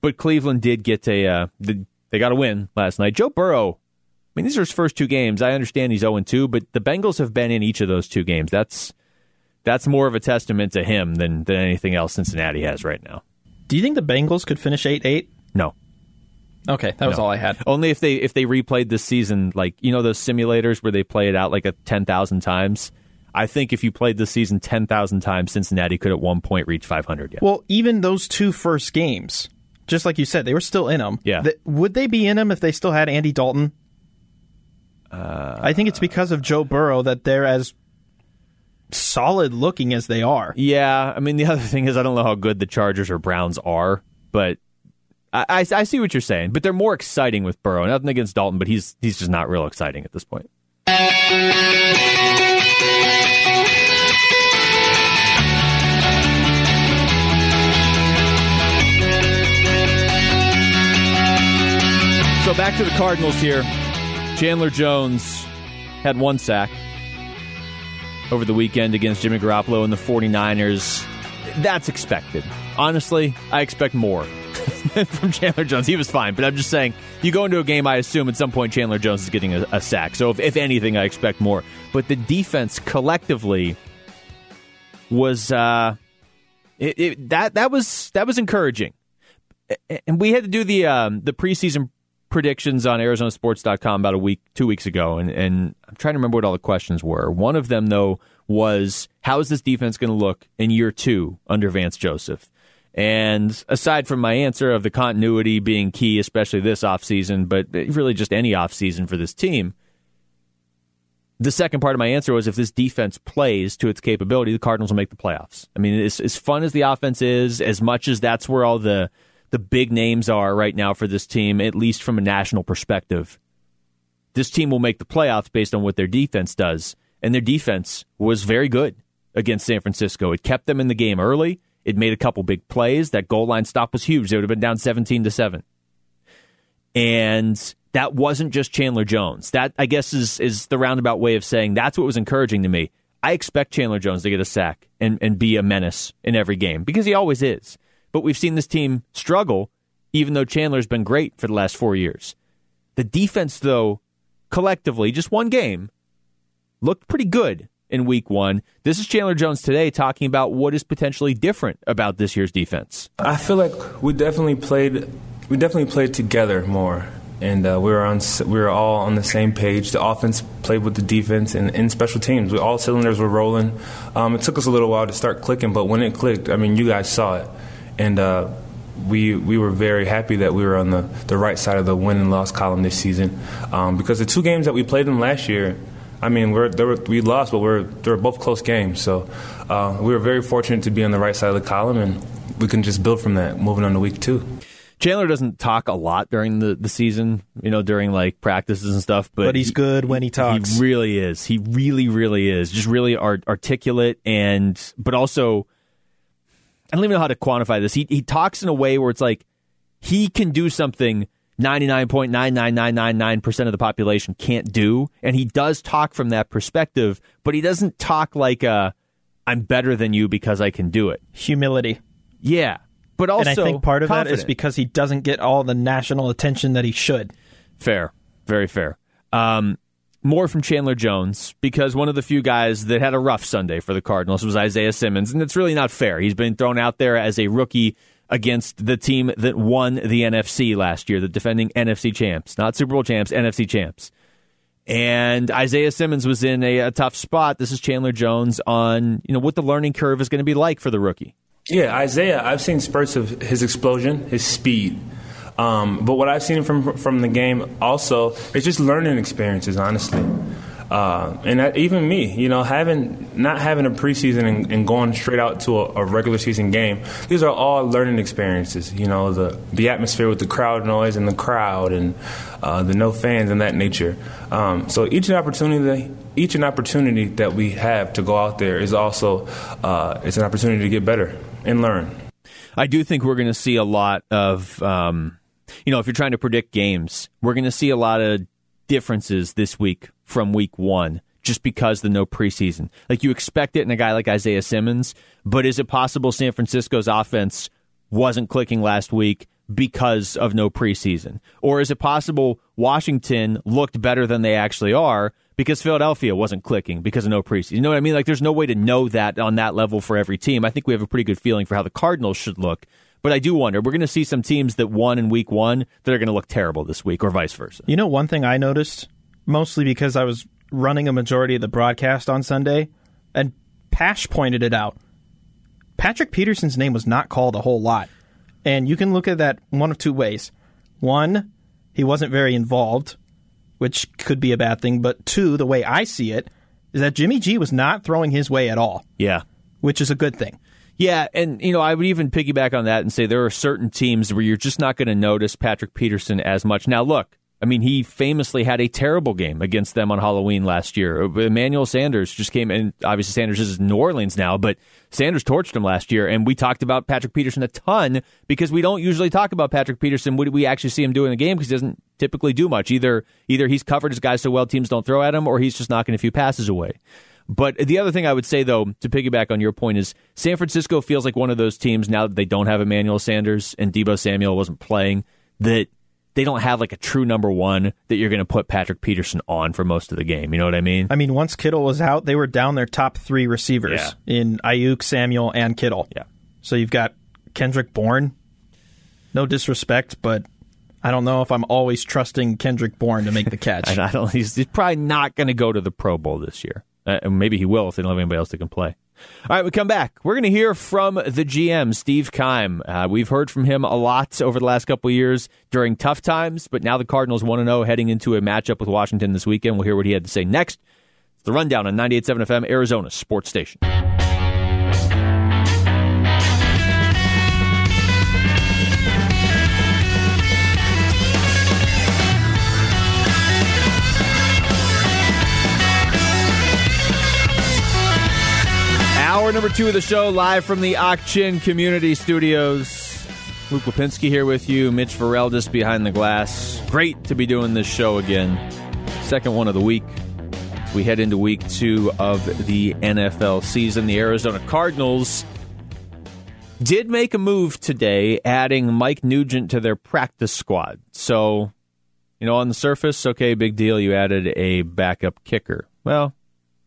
S2: but Cleveland did get a uh, the, they got a win last night. Joe Burrow. I mean, these are his first two games. I understand he's 0 2, but the Bengals have been in each of those two games. That's that's more of a testament to him than than anything else Cincinnati has right now.
S3: Do you think the Bengals could finish 8 8?
S2: No.
S3: Okay, that was
S2: No.
S3: all I had.
S2: Only if they if they replayed this season, like you know those simulators where they play it out like a ten thousand times. I think if you played this season ten thousand times, Cincinnati could at one point reach five hundred. Yeah.
S3: Well, even those two first games, just like you said, they were still in them.
S2: Yeah.
S3: Th- would they be in them if they still had Andy Dalton?
S2: Uh,
S3: I think it's because of Joe Burrow that they're as solid looking as they are.
S2: yeah, I mean the *laughs* other thing is I don't know how good the Chargers or Browns are, but I, I, I see what you're saying. But they're more exciting with Burrow. Nothing against Dalton, but he's he's just not real exciting at this point. So back to the Cardinals here. Chandler Jones had one sack over the weekend against Jimmy Garoppolo and the 49ers. That's expected. Honestly, I expect more *laughs* from Chandler Jones. He was fine, but I'm just saying, you go into a game, I assume at some point Chandler Jones is getting a, a sack. So if, if anything, I expect more. But the defense collectively was uh, it, it, that that was that was encouraging and we had to do the um, the preseason predictions on ArizonaSports.com about a week, two weeks ago, and, and I'm trying to remember what all the questions were. One of them, though, was how is this defense going to look in year two under Vance Joseph? And aside from my answer of the continuity being key, especially this offseason, but really just any offseason for this team, the second part of my answer was if this defense plays to its capability, the Cardinals will make the playoffs. I mean, as, as fun as the offense is, as much as that's where all the the big names are right now for this team, at least from a national perspective, this team will make the playoffs based on what their defense does. And their defense was very good against San Francisco. It kept them in the game early. It made a couple big plays. That goal line stop was huge. They would have been down 17 to 7. And that wasn't just Chandler Jones. That I guess is is the roundabout way of saying that's what was encouraging to me. I expect Chandler Jones to get a sack and, and be a menace in every game because he always is. But we've seen this team struggle, even though Chandler's been great for the last four years. The defense, though, collectively, just one game, looked pretty good in week one. This is Chandler Jones today talking about what is potentially different about this year's defense.
S5: I feel like we definitely played. We definitely played together more, and uh, we were on. We were all on the same page. The offense played with the defense, and in special teams, we, all cylinders were rolling. Um, it took us a little while to start clicking, but when it clicked, I mean, you guys saw it, and uh, we we were very happy that we were on the, the right side of the win and loss column this season, um, because the two games that we played in last year. I mean, we're, were, we lost, but we're, they were both close games. So uh, we were very fortunate to be on the right side of the column, and we can just build from that moving on to week two.
S2: Chandler doesn't talk a lot during the, the season, you know, during like practices and stuff, but,
S3: But he's
S2: he-
S3: good when he talks.
S2: He really is. He really, really is. Just really art- articulate and, but also, I don't even know how to quantify this. He he talks in a way where it's like he can do something 99.99999% of the population can't do, and he does talk from that perspective, but he doesn't talk like uh I'm better than you because I can do it.
S3: Humility.
S2: Yeah. But also
S3: and I think part of that is because he doesn't get all the national attention that he should.
S2: Fair, very fair. Um, more from Chandler Jones because one of the few guys that had a rough Sunday for the Cardinals was Isaiah Simmons, and it's really not fair. He's been thrown out there as a rookie against the team that won the NFC last year, the defending NFC champs, not Super Bowl champs, NFC champs. And Isaiah Simmons was in a, a tough spot. This is Chandler Jones on you know what the learning curve is going to be like for the rookie.
S5: Yeah, Isaiah, I've seen spurts of his explosion, his speed. Um, but what I've seen from from the game also is just learning experiences, honestly. Uh, and that, even me, you know, having not having a preseason and, and going straight out to a, a, regular season game, these are all learning experiences. You know, the the atmosphere with the crowd noise and the crowd and uh, the no fans and that nature. Um, so each an opportunity, each an opportunity that we have to go out there is also uh, it's an opportunity to get better and learn.
S2: I do think we're going to see a lot of. Um you know, if you're trying to predict games, we're going to see a lot of differences this week from week one just because the no preseason. Like you expect it in a guy like Isaiah Simmons, but is it possible San Francisco's offense wasn't clicking last week because of no preseason? Or is it possible Washington looked better than they actually are because Philadelphia wasn't clicking because of no preseason? You know what I mean? Like there's no way to know that on that level for every team. I think we have a pretty good feeling for how the Cardinals should look but I do wonder, we're going to see some teams that won in week one that are going to look terrible this week, or vice versa.
S3: You know, one thing I noticed, mostly because I was running a majority of the broadcast on Sunday, and Pash pointed it out. Patrick Peterson's name was not called a whole lot. And you can look at that one of two ways. One, he wasn't very involved, which could be a bad thing. But two, the way I see it, is that Jimmy G was not throwing his way at all.
S2: Yeah.
S3: Which is a good thing.
S2: Yeah, and you know, I would even piggyback on that and say there are certain teams where you're just not going to notice Patrick Peterson as much. Now, look, I mean, he famously had a terrible game against them on Halloween last year. Emmanuel Sanders just came in. Obviously, Sanders is in New Orleans now, but Sanders torched him last year. And we talked about Patrick Peterson a ton because we don't usually talk about Patrick Peterson. What do we actually see him do in the game? Because he doesn't typically do much. Either either he's covered his guys so well teams don't throw at him, or he's just knocking a few passes away. But the other thing I would say, though, to piggyback on your point, is San Francisco feels like one of those teams now that they don't have Emmanuel Sanders and Deebo Samuel wasn't playing, that they don't have like a true number one that you're going to put Patrick Peterson on for most of the game. You know what I mean?
S3: I mean, once Kittle was out, they were down their top three receivers yeah. in Aiyuk, Samuel, and Kittle.
S2: Yeah.
S3: So you've got Kendrick Bourne. No disrespect, but I don't know if I'm always trusting Kendrick Bourne to make the *laughs* catch.
S2: I don't. He's, he's probably not going to go to the Pro Bowl this year. Uh, maybe he will if they don't have anybody else that can play. All right, we come back. We're going to hear from the GM, Steve Keim. Uh, we've heard from him a lot over the last couple years during tough times, but now the Cardinals 1 0 heading into a matchup with Washington this weekend. We'll hear what he had to say next. It's the rundown on 98.7 FM, Arizona Sports Station. Hour number two of the show, live from the Ak-Chin Community Studios. Luke Lapinski here with you, Mitch just behind the glass. Great to be doing this show again. Second one of the week. We head into week two of the NFL season, the Arizona Cardinals did make a move today, adding Mike Nugent to their practice squad. So, you know, on the surface, okay, big deal. You added a backup kicker. Well,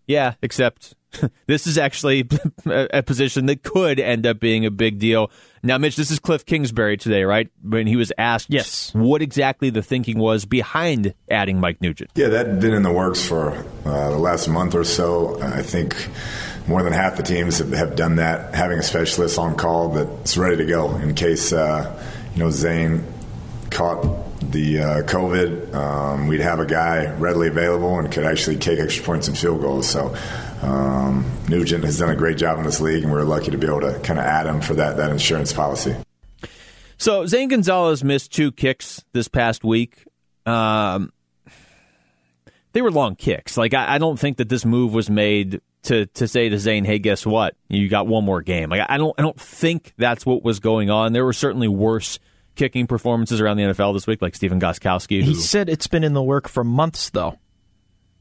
S2: yeah, except *laughs* this is actually *laughs* a position that could end up being a big deal. Now, Mitch, this is Cliff Kingsbury today, right? When he was asked
S3: yes.
S2: what exactly the thinking was behind adding Mike Nugent.
S6: Yeah, that had been in the works for uh, the last month or so. I think more than half the teams have, have, done that, having a specialist on call that's ready to go in case, uh, you know, Zane caught the uh, COVID, um, we'd have a guy readily available and could actually kick extra points and field goals. So um, Nugent has done a great job in this league, and we're lucky to be able to kind of add him for that that insurance policy.
S2: So Zane Gonzalez missed two kicks this past week. Um, they were long kicks. Like I, I, don't think that this move was made to to say to Zane, "Hey, guess what? You got one more game." Like I don't I don't think that's what was going on. There were certainly worse kicking performances around the NFL this week, like Stephen Gostkowski.
S3: Who, he said it's been in the work for months, though.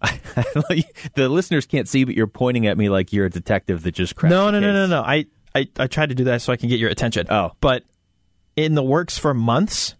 S3: *laughs*
S2: the listeners can't see, but you're pointing at me like you're a detective that just cracked.
S3: No, no, no, no, no. I, I, I tried to do that so I can get your attention.
S2: Oh,
S3: but in the works for months,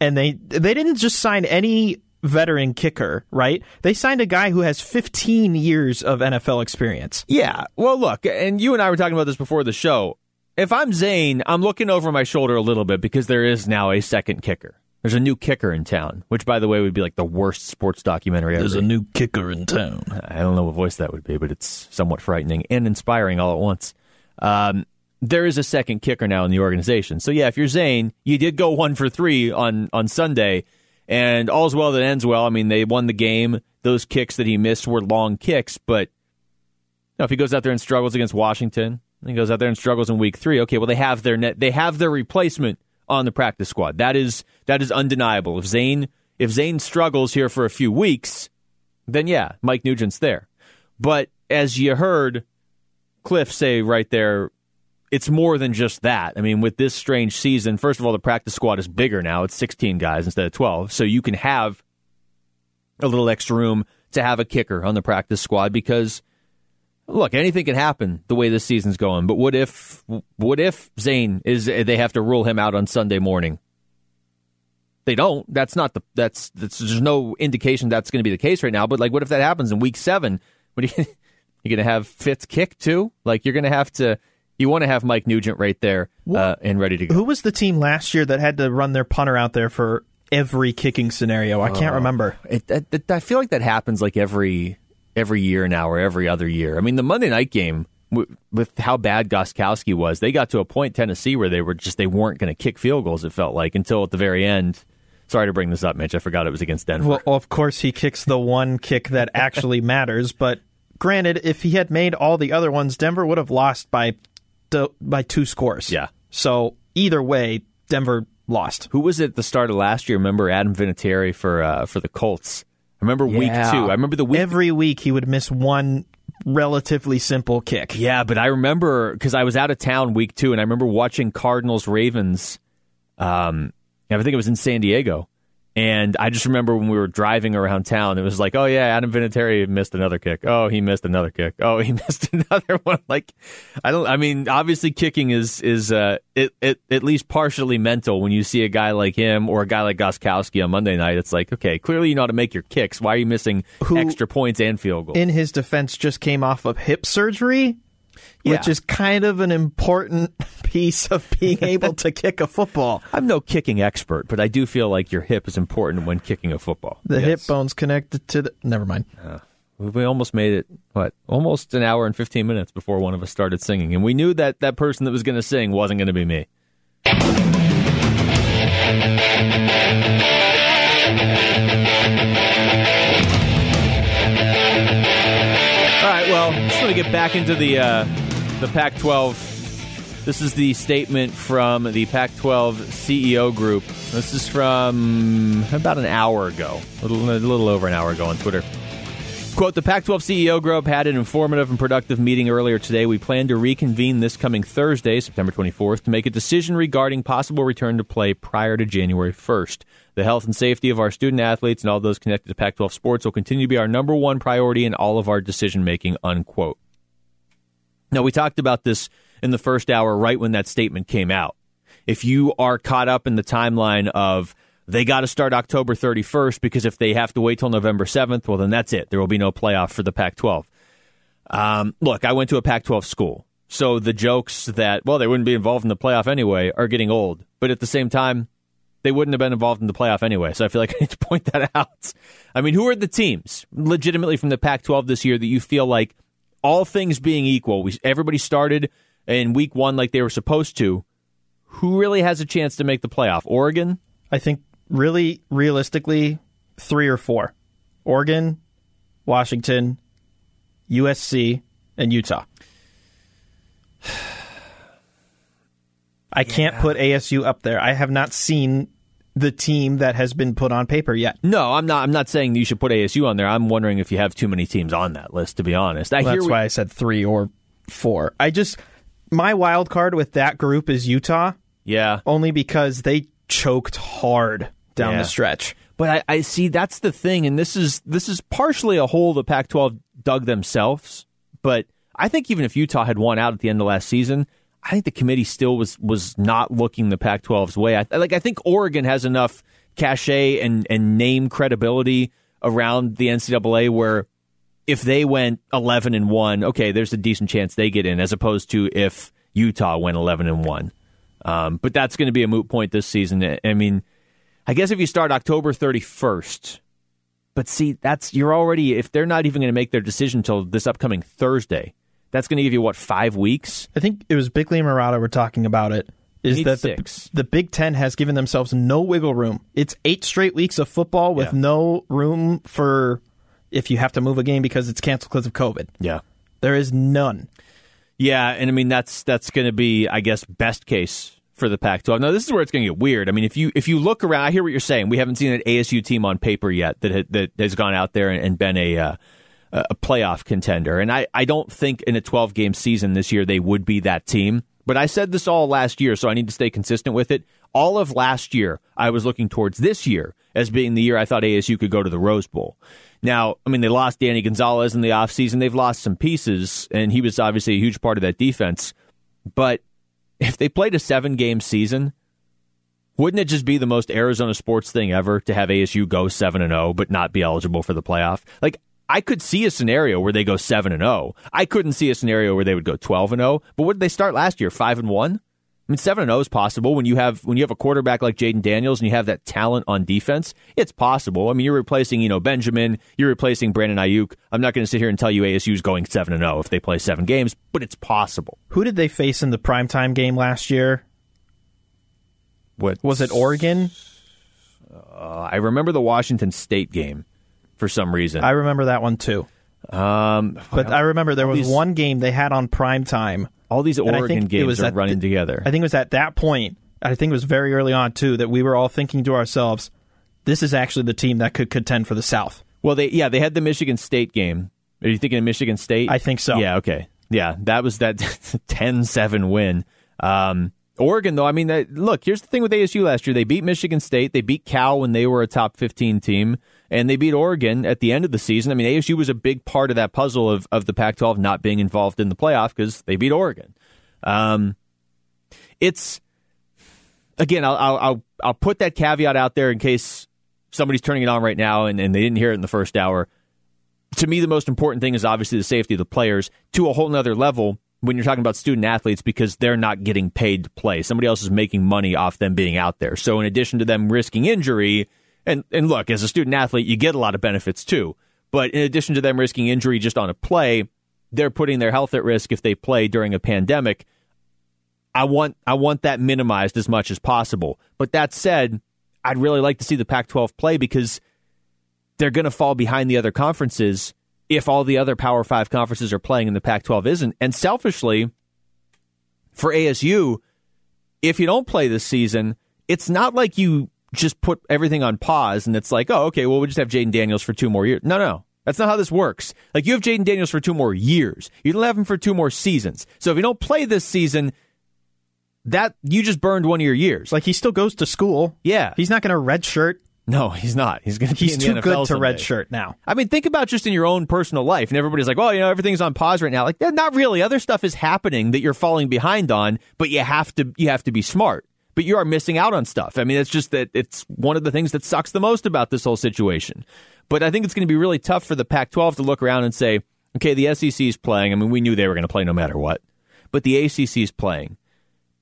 S3: and they they didn't just sign any veteran kicker, right? They signed a guy who has 15 years of NFL experience.
S2: Yeah. Well, look, and you and I were talking about this before the show. If I'm Zane, I'm looking over my shoulder a little bit because there is now a second kicker. There's a new kicker in town, which, by the way, would be like the worst sports documentary ever.
S3: There's a new kicker in town.
S2: I don't know what voice that would be, but it's somewhat frightening and inspiring all at once. Um, there is a second kicker now in the organization. So yeah, if you're Zane, you did go one for three on on Sunday, and all's well that ends well. I mean, they won the game. Those kicks that he missed were long kicks, but you know, if he goes out there and struggles against Washington, and he goes out there and struggles in week three, okay, well they have their net, they have their replacement on the practice squad. That is that is undeniable. If Zane if Zane struggles here for a few weeks, then yeah, Mike Nugent's there. But as you heard Cliff say right there, it's more than just that. I mean, with this strange season, first of all, the practice squad is bigger now. It's 16 guys instead of 12. So you can have a little extra room to have a kicker on the practice squad because look, anything can happen the way this season's going. But what if what if Zane is they have to rule him out on Sunday morning? They don't. That's not the that's, that's there's no indication that's going to be the case right now. But like, what if that happens in week seven? What are you, you going to have Fitz kick too? Like you're going to have to. You want to have Mike Nugent right there uh, and ready to go.
S3: Who was the team last year that had to run their punter out there for every kicking scenario? I can't remember.
S2: It, it, it- I feel like that happens like every every year now or every other year. I mean, the Monday night game with how bad Gostkowski was, they got to a point Tennessee where they were just they weren't going to kick field goals. It felt like until at the very end. Sorry to bring this up, Mitch. I forgot it was against Denver.
S3: Well, of course, he kicks the one kick that actually *laughs* matters. But granted, if he had made all the other ones, Denver would have lost by the, by two scores.
S2: Yeah.
S3: So either way, Denver lost.
S2: Who was it at the start of last year? Remember Adam Vinatieri for uh, for the Colts? I remember week two. I remember the week.
S3: Every week he would miss one relatively simple kick.
S2: yeah, but I remember because I was out of town week two, and I remember watching Cardinals Ravens. Um, I think it was in San Diego, and I just remember when we were driving around town, it was like, oh yeah, Adam Vinatieri missed another kick. Oh, he missed another kick. Oh, he *laughs* missed another *laughs* one. Like, I don't. I mean, obviously, kicking is is uh, it, it at least partially mental. When you see a guy like him or a guy like Gostkowski on Monday night, it's like, okay, clearly you know how to make your kicks. Why are you missing
S3: Who-
S2: extra points and field goals?
S3: In his defense, just came off of hip surgery, which is kind of an important *laughs* piece of being able to kick a football. *laughs*
S2: I'm no kicking expert, but I do feel like your hip is important when kicking a football.
S3: The
S2: Yes.
S3: hip bone's connected to the. Never mind.
S2: Uh, we almost made it, what, almost an hour and 15 minutes before one of us started singing. And we knew that that person that was going to sing wasn't going to be me. Want to get back into the uh, the Pac-12. This is the statement from the Pac-12 CEO group. This is from about an hour ago, a little, a little over an hour ago on Twitter. Quote, the Pac 12 CEO group had an informative and productive meeting earlier today. We plan to reconvene this coming Thursday, September 24th, to make a decision regarding possible return to play prior to January 1st. The health and safety of our student athletes and all those connected to Pac 12 sports will continue to be our number one priority in all of our decision making, unquote. Now, we talked about this in the first hour, right when that statement came out. If you are caught up in the timeline of they got to start October 31st because if they have to wait till November 7th, well, then that's it. There will be no playoff for the Pac 12. Um, look, I went to a Pac 12 school. So the jokes that, well, they wouldn't be involved in the playoff anyway are getting old. But at the same time, they wouldn't have been involved in the playoff anyway. So I feel like *laughs* I need to point that out. I mean, who are the teams legitimately from the Pac 12 this year that you feel like, all things being equal, we, everybody started in week one like they were supposed to? Who really has a chance to make the playoff? Oregon?
S3: I think really realistically, three or four: Oregon, Washington, USC, and Utah. I can't put ASU up there. I have not seen the team that has been put on paper yet.
S2: No, I'm not. I'm not saying you should put ASU on there. I'm wondering if you have too many teams on that list. To be honest, I hear
S3: That's
S2: what-
S3: why I said three or four. I just my wild card with that group is Utah,
S2: Yeah,
S3: only because they choked hard down
S2: Yeah.
S3: the stretch.
S2: But I, I see that's the thing, and this is this is partially a hole the Pac-12 dug themselves. But I think even if Utah had won out at the end of last season, I think the committee still was was not looking the Pac-12's way. I, like I think Oregon has enough cachet and, and name credibility around the NCAA where if they went 11 and 1, okay, there's a decent chance they get in, as opposed to if Utah went 11 and 1. Um, but that's going to be a moot point this season. I mean, I guess if you start October 31st, but see, that's you're already if they're not even going to make their decision until this upcoming Thursday, that's going to give you what five weeks.
S3: I think it was Bickley and Marotta were talking about it. Is that the, the Big Ten has given themselves no wiggle room? It's eight straight weeks of football with
S2: Yeah.
S3: no room for if you have to move a game because it's canceled because of COVID.
S2: Yeah.
S3: There is none.
S2: Yeah, and I mean that's that's going to be, I guess, best case for the Pac-12. Now, this is where it's going to get weird. I mean, if you if you look around, I hear what you're saying. We haven't seen an ASU team on paper yet that ha- that has gone out there and, and been a uh, a playoff contender, and I I don't think in a 12 game season this year they would be that team. But I said this all last year, so I need to stay consistent with it. All of last year, I was looking towards this year as being the year I thought ASU could go to the Rose Bowl. Now, I mean, they lost Danny Gonzalez in the offseason. They've lost some pieces, and he was obviously a huge part of that defense. But if they played a seven game season, wouldn't it just be the most Arizona sports thing ever to have ASU go 7 and 0 but not be eligible for the playoff? Like I could see a scenario where they go 7 and 0. I couldn't see a scenario where they would go 12 and 0, but what did they start last year? 5 and 1? I mean 7 and 0 is possible when you have when you have a quarterback like Jayden Daniels and you have that talent on defense. It's possible. I mean you're replacing, you know, Benjamin, you're replacing Brandon Aiyuk. I'm not going to sit here and tell you ASU's going 7 and 0 if they play 7 games, but it's possible.
S3: Who did they face in the primetime game last year?
S2: What
S3: Was it Oregon?
S2: Uh, I remember the Washington State game for some reason.
S3: I remember that one too.
S2: Um,
S3: But I remember there was
S2: these-
S3: one game they had on primetime.
S2: all these Oregon games are running
S3: the-
S2: together.
S3: I think it was at that point. I think it was very early on too that we were all thinking to ourselves, "This is actually the team that could contend for the South."
S2: well, they yeah they had the Michigan State game. Are you thinking of Michigan State?
S3: I think so.
S2: Yeah. Okay. Yeah, that was that *laughs* 10-7 win. Um, Oregon though, I mean, that, look, here's the thing with ASU last year: they beat Michigan State, they beat Cal when they were a top fifteen team, and they beat Oregon at the end of the season. I mean, ASU was a big part of that puzzle of of the Pac-12 not being involved in the playoff because they beat Oregon. Um, it's again, I'll, I'll I'll I'll put that caveat out there in case somebody's turning it on right now and, and they didn't hear it in the first hour. To me, the most important thing is obviously the safety of the players to a whole nother level when you're talking about student athletes because they're not getting paid to play. Somebody else is making money off them being out there. So in addition to them risking injury, and, and look, as a student athlete, you get a lot of benefits too. But in addition to them risking injury just on a play, they're putting their health at risk if they play during a pandemic. I want I want that minimized as much as possible. But that said, I'd really like to see the Pac-12 play because they're going to fall behind the other conferences if all the other Power 5 conferences are playing and the Pac-12 isn't. And selfishly, for ASU, if you don't play this season, it's not like you just put everything on pause and it's like, oh, okay, well, we just have Jayden Daniels for two more years. No, no. That's not how this works. Like, you have Jayden Daniels for two more years. You don't have him for two more seasons. So if you don't play this season, that you just burned one of your years.
S3: Like he still goes to school.
S2: Yeah.
S3: he's not going to redshirt.
S2: no, he's not. He's going to
S3: He's too
S2: NFL
S3: good to
S2: someday.
S3: redshirt now.
S2: I mean, think about just in your own personal life, and everybody's like, "Well, you know, everything's on pause right now." Like, yeah, not really. Other stuff is happening that you're falling behind on, but you have to you have to be smart. But you are missing out on stuff. I mean, it's just that it's one of the things that sucks the most about this whole situation. But I think it's going to be really tough for the Pac-12 to look around and say, "Okay, the SEC is playing. I mean, we knew they were going to play no matter what, but the ACC is playing,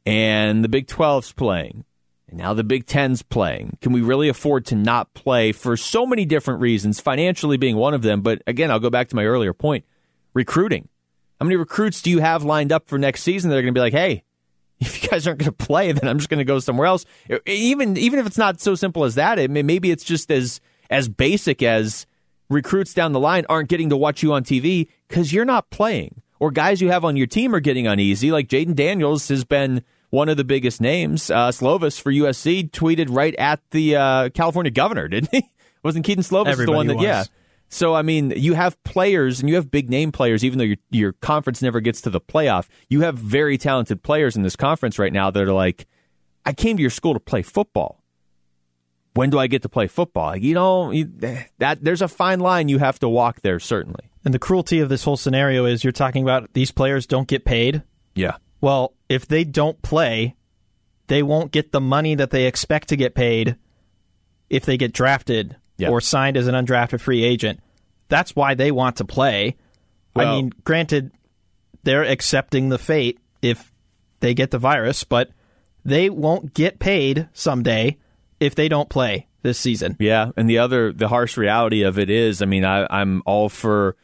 S2: and the Big 12's playing." And now the Big Ten's playing. Can we really afford to not play for so many different reasons, financially being one of them? But again, I'll go back to my earlier point recruiting. How many recruits do you have lined up for next season that are going to be like, hey, *laughs* if you guys aren't going to play, then I'm just going to go somewhere else? Even even if it's not so simple as that, it may, maybe it's just as as basic as recruits down the line aren't getting to watch you on TV because you're not playing, or guys you have on your team are getting uneasy. Like Jayden Daniels has been one of the biggest names. Uh, Slovis for USC tweeted right at the uh, California governor, didn't he? *laughs* Wasn't Kedon Slovis the one that?
S3: was.
S2: Yeah. So I mean, you have players and you have big name players. Even though your your conference never gets to the playoff, you have very talented players in this conference right now that are like, I came to your school to play football. When do I get to play football? Like, you know, you, that there's a fine line you have to walk there. Certainly.
S3: And the cruelty of this whole scenario is you're talking about these players don't get paid.
S2: Yeah.
S3: Well, if they don't play, they won't get the money that they expect to get paid if they get drafted
S2: Yeah.
S3: or signed as an undrafted free agent. That's why they want to play. I mean, granted, they're accepting the fate if they get the virus, but they won't get paid someday if they don't play this season.
S2: Yeah, and the other, the harsh reality of it is, I mean, I, I'm all for,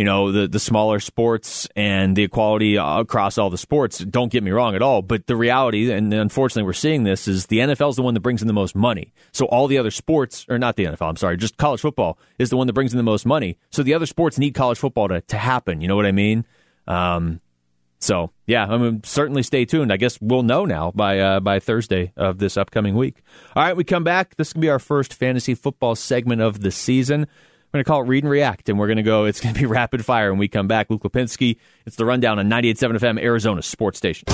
S2: you know, the the smaller sports and the equality across all the sports. Don't get me wrong at all, but the reality, and unfortunately, we're seeing this is the NFL is the one that brings in the most money. So all the other sports, or not the NFL, I'm sorry, just college football is the one that brings in the most money. So the other sports need college football to to happen. You know what I mean? Um, so yeah, I mean, certainly stay tuned. I guess we'll know now by uh, by Thursday of this upcoming week. All right, we come back. This can be our first fantasy football segment of the season. We're going to call it Read and React, and we're going to go. It's going to be *laughs* rapid fire when we come back. Luke Lapinski. It's the rundown on 98.7 FM, Arizona Sports Station.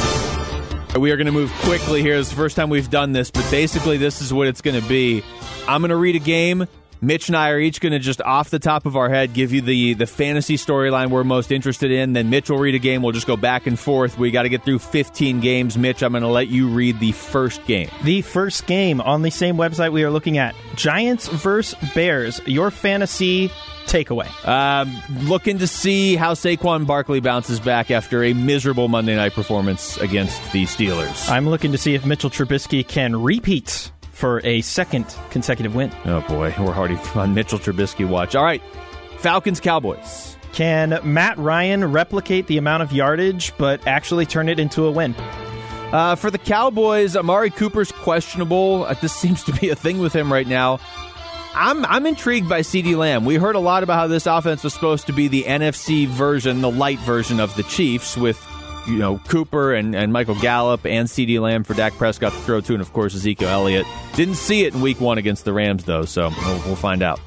S2: We are going to move quickly here. It's the first time we've done this, but basically, this is what it's going to be. I'm going to read a game. Mitch and I are each going to just off the top of our head give you the the fantasy storyline we're most interested in. Then Mitch will read a game. We'll just go back and forth. We got to get through 15 games. Mitch, I'm going to let you read the first game.
S3: The first game on the same website we are looking at Giants versus Bears. Your fantasy takeaway.
S2: Um, looking to see how Saquon Barkley bounces back after a miserable Monday night performance against the Steelers.
S3: I'm looking to see if Mitchell Trubisky can repeat for a second consecutive win.
S2: oh boy, we're already *laughs* on Mitchell Trubisky watch. All right, Falcons Cowboys.
S3: Can Matt Ryan replicate the amount of yardage but actually turn it into a win?
S2: Uh, for the Cowboys, Amari Cooper's questionable. Uh, this *laughs* seems to be a thing with him right now. I'm I'm intrigued by CeeDee Lamb. We heard a lot about how this offense was supposed to be the NFC version, the light version of the Chiefs, with you know Cooper and, and Michael Gallup and CeeDee Lamb for Dak Prescott to throw to, and of course Ezekiel Elliott. Didn't see it in Week One against the Rams though, so we'll, we'll find out.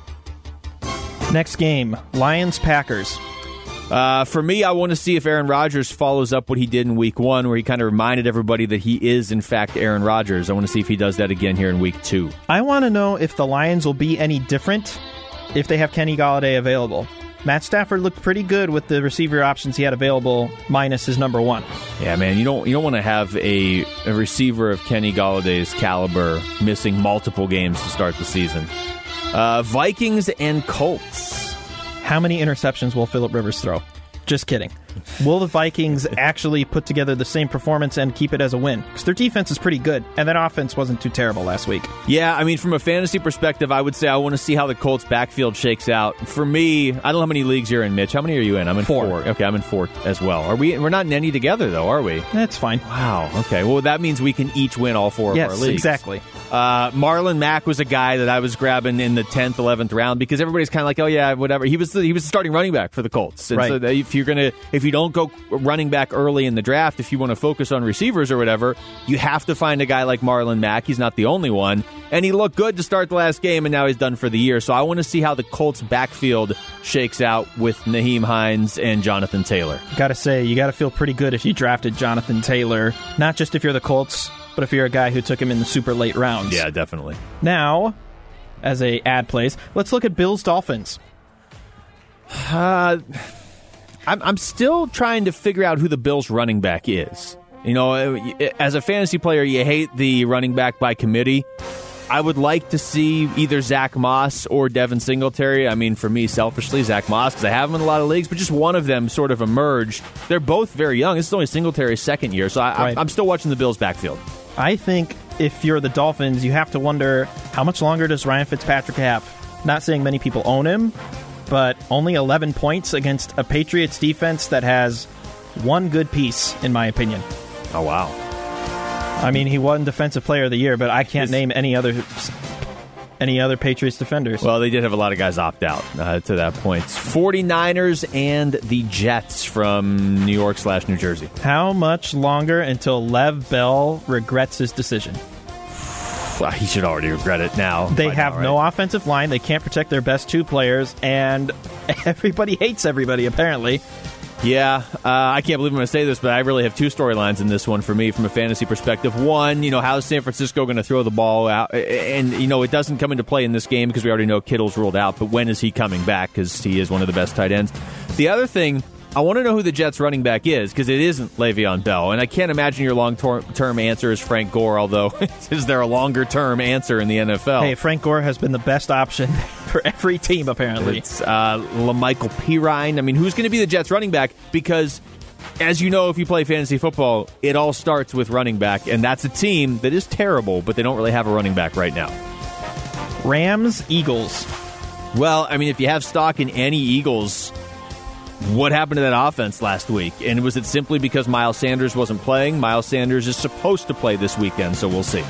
S3: Next game Lions Packers.
S2: Uh, for me, I want to see if Aaron Rodgers follows up what he did in Week One, where he kind of reminded everybody that he is in fact Aaron Rodgers. I want to see if he does that again here in Week Two.
S3: I want to know if the Lions will be any different if they have Kenny Golladay available. Matt Stafford looked pretty good with the receiver options he had available, minus his number one.
S2: Yeah, man, you don't you don't want to have a, a receiver of Kenny Golladay's caliber missing multiple games to start the season. Uh, Vikings and Colts.
S3: How many interceptions will Philip Rivers throw? Just kidding. Will the Vikings *laughs* actually put together the same performance and keep it as a win? Because their defense is pretty good, and that offense wasn't too terrible last week.
S2: Yeah, I mean, from a fantasy perspective, I would say I want to see how the Colts backfield shakes out. For me, I don't know how many leagues you're in, Mitch. How many are you in? I'm in
S3: Four.
S2: Okay, I'm in four as well. Are we? We're not in any together though, are we?
S3: That's fine.
S2: Wow. Okay. Well, that means we can each win all four of our leagues.
S3: exactly.
S2: Uh, Marlon Mack was a guy that I was grabbing in the tenth, eleventh round because everybody's kind of like, oh yeah, whatever. He was the, he was the starting running back for the Colts. And
S3: Right.
S2: So if you're gonna if you don't go running back early in the draft, if you want to focus on receivers or whatever, you have to find a guy like Marlon Mack. He's not the only one, and he looked good to start the last game, and now he's done for the year. So I want to see how the Colts backfield shakes out with Nyheim Hines and Jonathan Taylor.
S3: Gotta say, you gotta feel pretty good if you drafted Jonathan Taylor, not just if you're the Colts, but if you're a guy who took him in the super late rounds.
S2: Yeah, definitely.
S3: Now, as a ad plays, let's look at Bills Dolphins.
S2: Uh, I'm, I'm still trying to figure out who the Bills' running back is. You know, as a fantasy player, you hate the running back by committee. I would like to see either Zach Moss or Devin Singletary. I mean, for me, selfishly, Zach Moss, because I have him in a lot of leagues, but just one of them sort of emerged. They're both very young. This is only Singletary's second year, so I,
S3: Right.
S2: I'm still watching the Bills' backfield.
S3: I think if you're the Dolphins, you have to wonder how much longer does Ryan Fitzpatrick have? Not saying many people own him, but only 11 points against a Patriots defense that has one good piece, in my opinion.
S2: Oh, wow.
S3: I mean, he won Defensive Player of the Year, but I can't name any other any other Patriots defenders.
S2: Well, they did have a lot of guys opt out uh, to that point. 49ers and the Jets from New York slash New Jersey.
S3: how much longer until Lev Bell regrets his decision?
S2: Well, *laughs* he should already regret it now.
S3: They have
S2: now,
S3: no offensive line. They can't protect their best two players, and *laughs* everybody hates everybody, apparently.
S2: Yeah, uh, I can't believe I'm going to say this, but I really have two storylines in this one for me from a fantasy perspective. One, you know, how is San Francisco going to throw the ball out? And, you know, it doesn't come into play in this game because we already know Kittle's ruled out, but when is he coming back? Because he is one of the best tight ends. The other thing, I want to know who the Jets running back is because it isn't Le'Veon Bell, and I can't imagine your long term answer is Frank Gore. Although, *laughs* is there a longer term answer in the NFL?
S3: Hey, Frank Gore has been the best option *laughs* for every team apparently.
S2: It's uh, La'Mical Perine. I mean, who's going to be the Jets running back? Because as you know, if you play fantasy football, it all starts with running back, and that's a team that is terrible, but they don't really have a running back right now.
S3: Rams, Eagles.
S2: Well, I mean, if you have stock in any Eagles, what happened to that offense last week? And was it simply because Miles Sanders wasn't playing? Miles Sanders is supposed to play this weekend, so we'll see.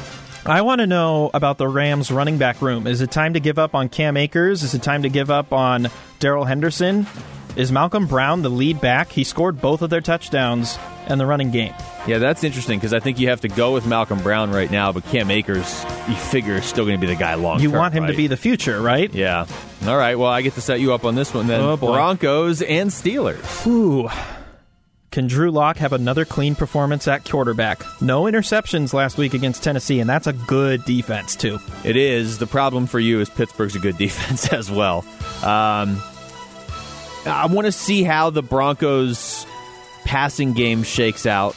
S3: I want to know about the Rams running back room. Is it time to give up on Cam Akers? Is it time to give up on Darrell Henderson? Is Malcolm Brown the lead back? He scored both of their touchdowns and the running game.
S2: Yeah, that's interesting because I think you have to go with Malcolm Brown right now, but Cam Akers, you figure, is still going to be the guy long
S3: You want him
S2: right?
S3: to be the future, right?
S2: Yeah. All right. Well, I get to set you up on this one then.
S3: Oh.
S2: Broncos and Steelers.
S3: Ooh. Can Drew Lock have another clean performance at quarterback? No interceptions last week against Tennessee, and that's a good defense, too.
S2: It is. The problem for you is Pittsburgh's a good *laughs* defense as well. Um, I want to see how the Broncos passing game shakes out.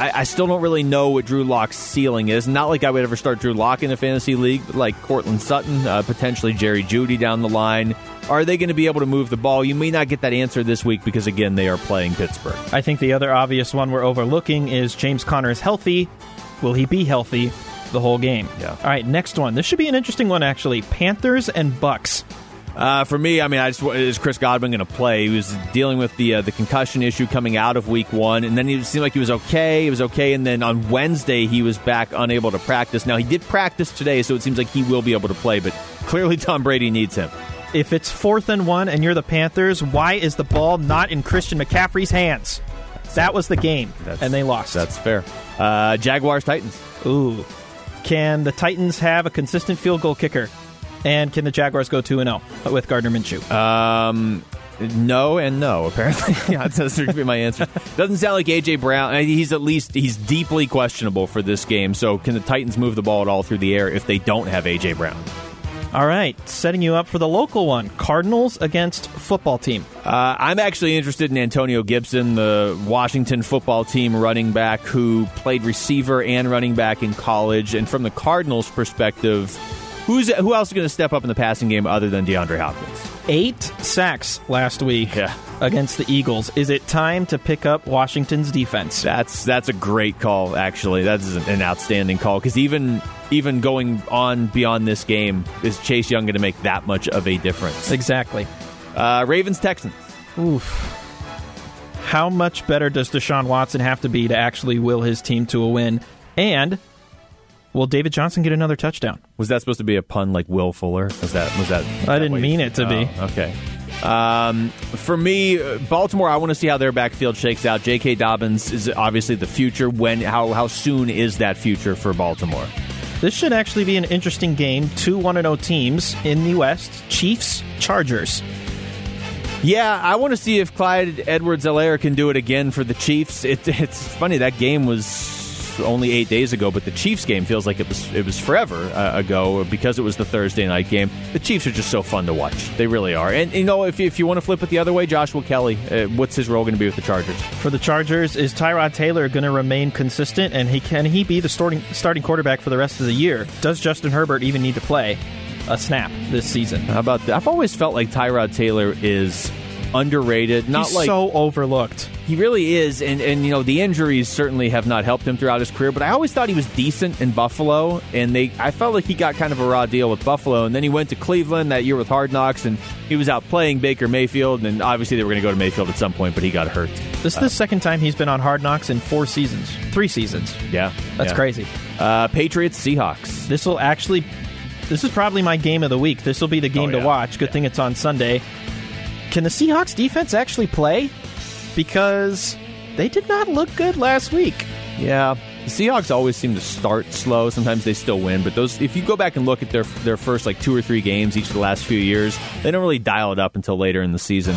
S2: I, I, still don't really know what Drew Lock's ceiling is. Not like I would ever start Drew Lock in a fantasy league, but like Courtland Sutton, uh, potentially Jerry Jeudy down the line. Are they going to be able to move the ball? You may not get that answer this week because, again, they are playing Pittsburgh.
S3: I think the other obvious one we're overlooking is James Conner is healthy. Will he be healthy the whole game?
S2: Yeah.
S3: All right, next one. This should be an interesting one, actually. Panthers and Bucs.
S2: Uh, for me, I mean, I just is Chris Godwin going to play? He was dealing with the uh, the concussion issue coming out of Week One, and then he seemed like he was okay. He was okay, and then on Wednesday he was back unable to practice. Now he did practice today, so it seems like he will be able to play. But clearly, Tom Brady needs him.
S3: If it's fourth and one, and you're the Panthers, why is the ball not in Christian McCaffrey's hands? That was the game,
S2: That's,
S3: and they lost.
S2: That's fair. Uh, Jaguars Titans.
S3: Ooh, can the Titans have a consistent field goal kicker? And can the Jaguars go 2 0 with Gardner Minshew?
S2: Um, no and no, apparently. *laughs* yeah, that's going to be my answer. Doesn't sound like A.J. Brown. He's at least, he's deeply questionable for this game. So can the Titans move the ball at all through the air if they don't have A.J. Brown?
S3: All right, setting you up for the local one Cardinals against football team.
S2: Uh, I'm actually interested in Antonio Gibson, the Washington football team running back who played receiver and running back in college. And from the Cardinals' perspective, who's who else is going to step up in the passing game other than DeAndre Hopkins?
S3: Eight sacks last week
S2: Yeah.
S3: against the Eagles. Is it time to pick up Washington's defense?
S2: That's that's a great call. Actually, that is an outstanding call because even even going on beyond this game, is Chase Young going to make that much of a difference?
S3: Exactly.
S2: Uh, Ravens Texans.
S3: Oof. How much better does Deshaun Watson have to be to actually will his team to a win? And will David Johnson get another touchdown?
S2: Was that supposed to be a pun like Will Fuller? Was that was that? was
S3: I
S2: that
S3: didn't mean it to be.
S2: Oh, Okay. Um, for me, uh, Baltimore, I want to see how their backfield shakes out. J.K. Dobbins is obviously the future. When how how soon is that future for Baltimore?
S3: This should actually be an interesting game. Two 1 0 teams in the West Chiefs, Chargers.
S2: Yeah, I want to see if Clyde Edwards-Helaire can do it again for the Chiefs. It, *laughs* it's funny that game was only eight days ago, but the Chiefs game feels like it was it was forever uh, ago because it was the Thursday night game. The Chiefs are just so fun to watch; they really are. And you know, if if you want to flip it the other way, Joshua Kelly, uh, what's his role going to be with the Chargers?
S3: For the Chargers, is Tyrod Taylor going to remain consistent and he can he be the starting starting quarterback for the rest of the year? Does Justin Herbert even need to play a snap this season?
S2: How about that? I've always felt like Tyrod Taylor is underrated. Not
S3: He's
S2: like
S3: so overlooked.
S2: He really is, and and you know the injuries certainly have not helped him throughout his career. But I always thought he was decent in Buffalo, and they I felt like he got kind of a raw deal with Buffalo, and then he went to Cleveland that year with Hard Knocks, and he was out playing Baker Mayfield, and obviously they were going to go to Mayfield at some point, but he got hurt.
S3: This is the second time he's been on Hard Knocks in four seasons, three seasons.
S2: Yeah,
S3: That's
S2: yeah.
S3: crazy.
S2: Uh, Patriots Seahawks.
S3: This will actually, this is probably my game of the week. This will be the game
S2: Oh, yeah.
S3: to watch. Good thing it's on Sunday. Can the Seahawks defense actually play? Because they did not look good last week.
S2: Yeah. The Seahawks always seem to start slow. Sometimes they still win, but those if you go back and look at their their first like two or three games each of the last few years, they don't really dial it up until later in the season.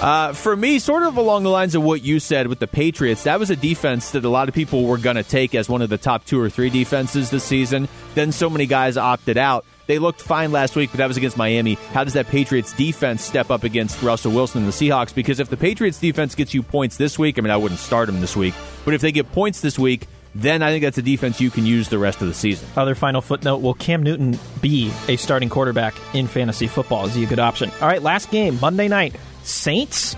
S2: Uh, for me, sort of along the lines of what you said with the Patriots, that was a defense that a lot of people were going to take as one of the top two or three defenses this season. Then so many guys opted out. They looked fine last week, but that was against Miami. How does that Patriots defense step up against Russell Wilson and the Seahawks? Because if the Patriots defense gets you points this week, I mean, I wouldn't start them this week, but if they get points this week, then I think that's a defense you can use the rest of the season.
S3: Other final footnote Will Cam Newton be a starting quarterback in fantasy football? Is he a good option? All right, last game, Monday night Saints,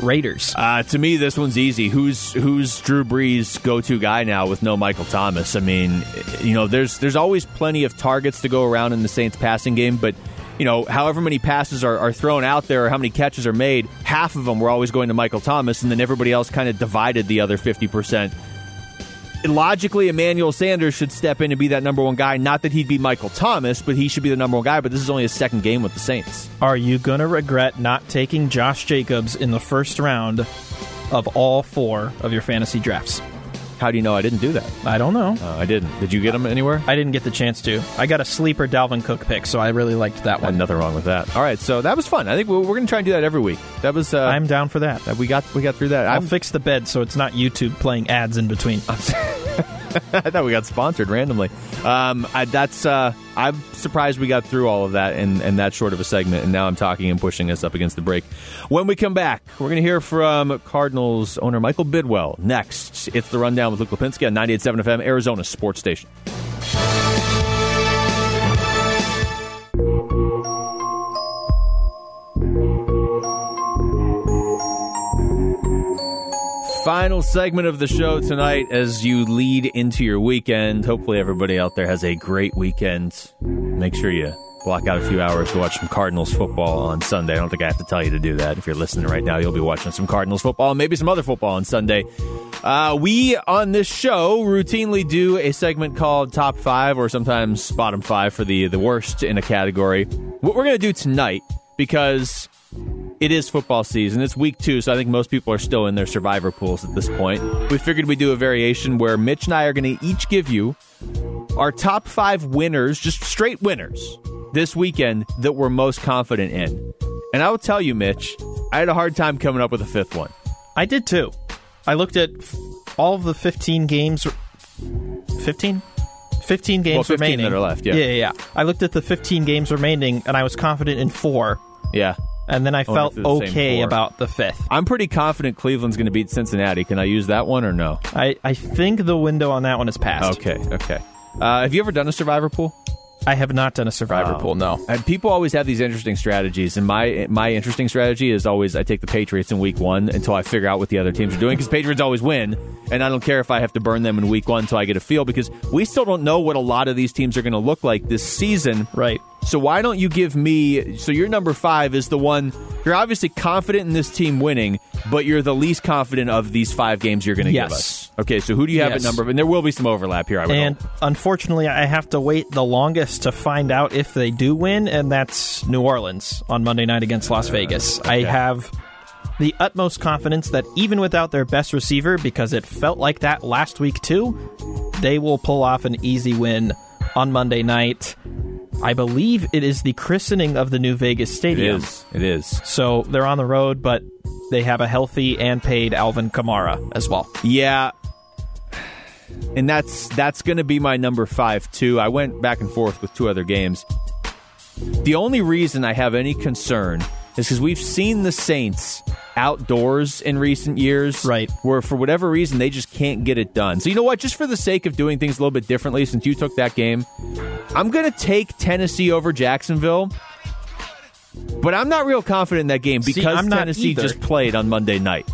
S3: Raiders.
S2: Uh, to me, this one's easy. Who's who's Drew Brees' go-to guy now with no Michael Thomas? I mean, you know, there's there's always plenty of targets to go around in the Saints passing game, but you know, however many passes are, are thrown out there or how many catches are made, half of them were always going to Michael Thomas, and then everybody else kind of divided the other fifty percent logically, Emmanuel Sanders should step in and be that number one guy. Not that he'd be Michael Thomas, but he should be the number one guy. But this is only his second game with the Saints.
S3: Are you going to regret not taking Josh Jacobs in the first round of all four of your fantasy drafts?
S2: How do you know I didn't do that?
S3: I don't know.
S2: Uh, I didn't. Did you get them anywhere?
S3: I didn't get the chance to. I got a sleeper Dalvin Cook pick, so I really liked that one.
S2: And nothing wrong with that. All right, so that was fun. I think we're, we're going to try and do that every week. That was. Uh,
S3: I'm down for that.
S2: we got we got through that.
S3: I'll
S2: I'm,
S3: fix the bed so it's not YouTube playing ads in between. *laughs* *laughs*
S2: I thought we got sponsored randomly. Um, I, that's uh, I'm surprised we got through all of that in, in that short of a segment, and now I'm talking and pushing us up against the break. When we come back, we're going to hear from Cardinals owner Michael Bidwill. Next, it's the rundown with Luke Lapinski on 98.7 FM, Arizona Sports Station. Final segment of the show tonight as you lead into your weekend. Hopefully, everybody out there has a great weekend. Make sure you block out a few hours to watch some Cardinals football on Sunday. I don't think I have to tell you to do that. If you're listening right now, you'll be watching some Cardinals football and maybe some other football on Sunday. Uh, we on this show routinely do a segment called Top Five or sometimes Bottom Five for the the worst in a category. What we're going to do tonight because it is football season. It's week two, so I think most people are still in their survivor pools at this point. We figured we'd do a variation where Mitch and I are going to each give you our top five winners, just straight winners, this weekend that we're most confident in. And I will tell you, Mitch, I had a hard time coming up with a fifth one.
S3: I did too. I looked at all of the 15 games. 15? 15 games
S2: Well, 15
S3: remaining.
S2: that are left, yeah.
S3: yeah, yeah. I looked at the 15 games remaining, and I was confident in four.
S2: Yeah.
S3: And then I felt
S2: the
S3: okay about the fifth.
S2: I'm pretty confident Cleveland's going to beat Cincinnati. Can I use that one or no?
S3: I, I think the window on that one is passed.
S2: Okay, okay. Uh, have you ever done a survivor pool?
S3: I have not done a survivor pool, no.
S2: And people always have these interesting strategies, and my my interesting strategy is always I take the Patriots in week one until I figure out what the other teams are doing because Patriots always win, and I don't care if I have to burn them in week one until I get a feel because we still don't know what a lot of these teams are going to look like this season.
S3: Right.
S2: So why don't you give me? So your number five is the one you're obviously confident in this team winning, but you're the least confident of these five games you're going to give
S3: Yes.
S2: us. Okay, so who do you have
S3: Yes.
S2: at number? And there will be some overlap here. I would
S3: And
S2: hope.
S3: unfortunately, I have to wait the longest to find out if they do win, and that's New Orleans on Monday night against Las Vegas. I have the utmost confidence that even without their best receiver, because it felt like that last week too, they will pull off an easy win on Monday night. I believe it is the christening of the new Vegas Stadium.
S2: is. It is.
S3: So they're on the road, but they have a healthy and paid Alvin Kamara as well.
S2: Yeah. And that's that's going to be my number 5 too. I went back and forth with two other games. The only reason I have any concern is cuz we've seen the Saints outdoors in recent years
S3: Right.
S2: where for whatever reason they just can't get it done. So you know what, just for the sake of doing things a little bit differently since you took that game, I'm going to take Tennessee over Jacksonville. But I'm not real confident in that game
S3: See,
S2: because
S3: I'm not
S2: Tennessee
S3: either.
S2: just played on Monday night.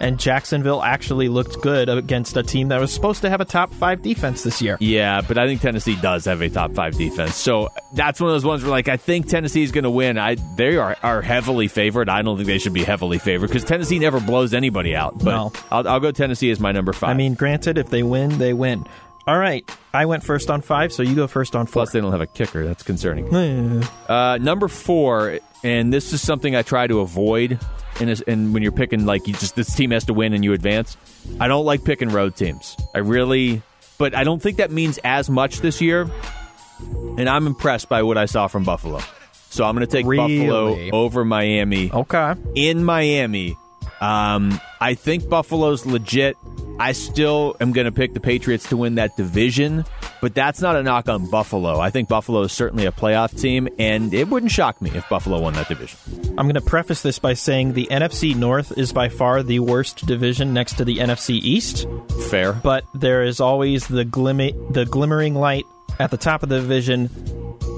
S3: And Jacksonville actually looked good against a team that was supposed to have a top five defense this year.
S2: Yeah, but I think Tennessee does have a top five defense. So that's one of those ones where, like, I think Tennessee is going to win. I they are, are heavily favored. I don't think they should be heavily favored because Tennessee never blows anybody out. But
S3: No.
S2: I'll, I'll go Tennessee as my number five.
S3: I mean, granted, if they win, they win. All right, I went first on five, so you go first on four.
S2: plus they don't have a kicker. That's concerning. *laughs* Uh, number four, and this is something I try to avoid. And when you're picking like you just this team has to win and you advance. I don't like picking road teams. I really, but I don't think that means as much this year. And I'm impressed by what I saw from Buffalo. So I'm going to take
S3: Really?
S2: Buffalo over Miami
S3: okay.
S2: in Miami. Um, I think Buffalo's legit. I still am going to pick the Patriots to win that division. But that's not a knock on Buffalo. I think Buffalo is certainly a playoff team, and it wouldn't shock me if Buffalo won that division.
S3: I'm going to preface this by saying the NFC North is by far the worst division next to the NFC East,
S2: Fair.
S3: but there is always the glimmi- the glimmering light at the top of the division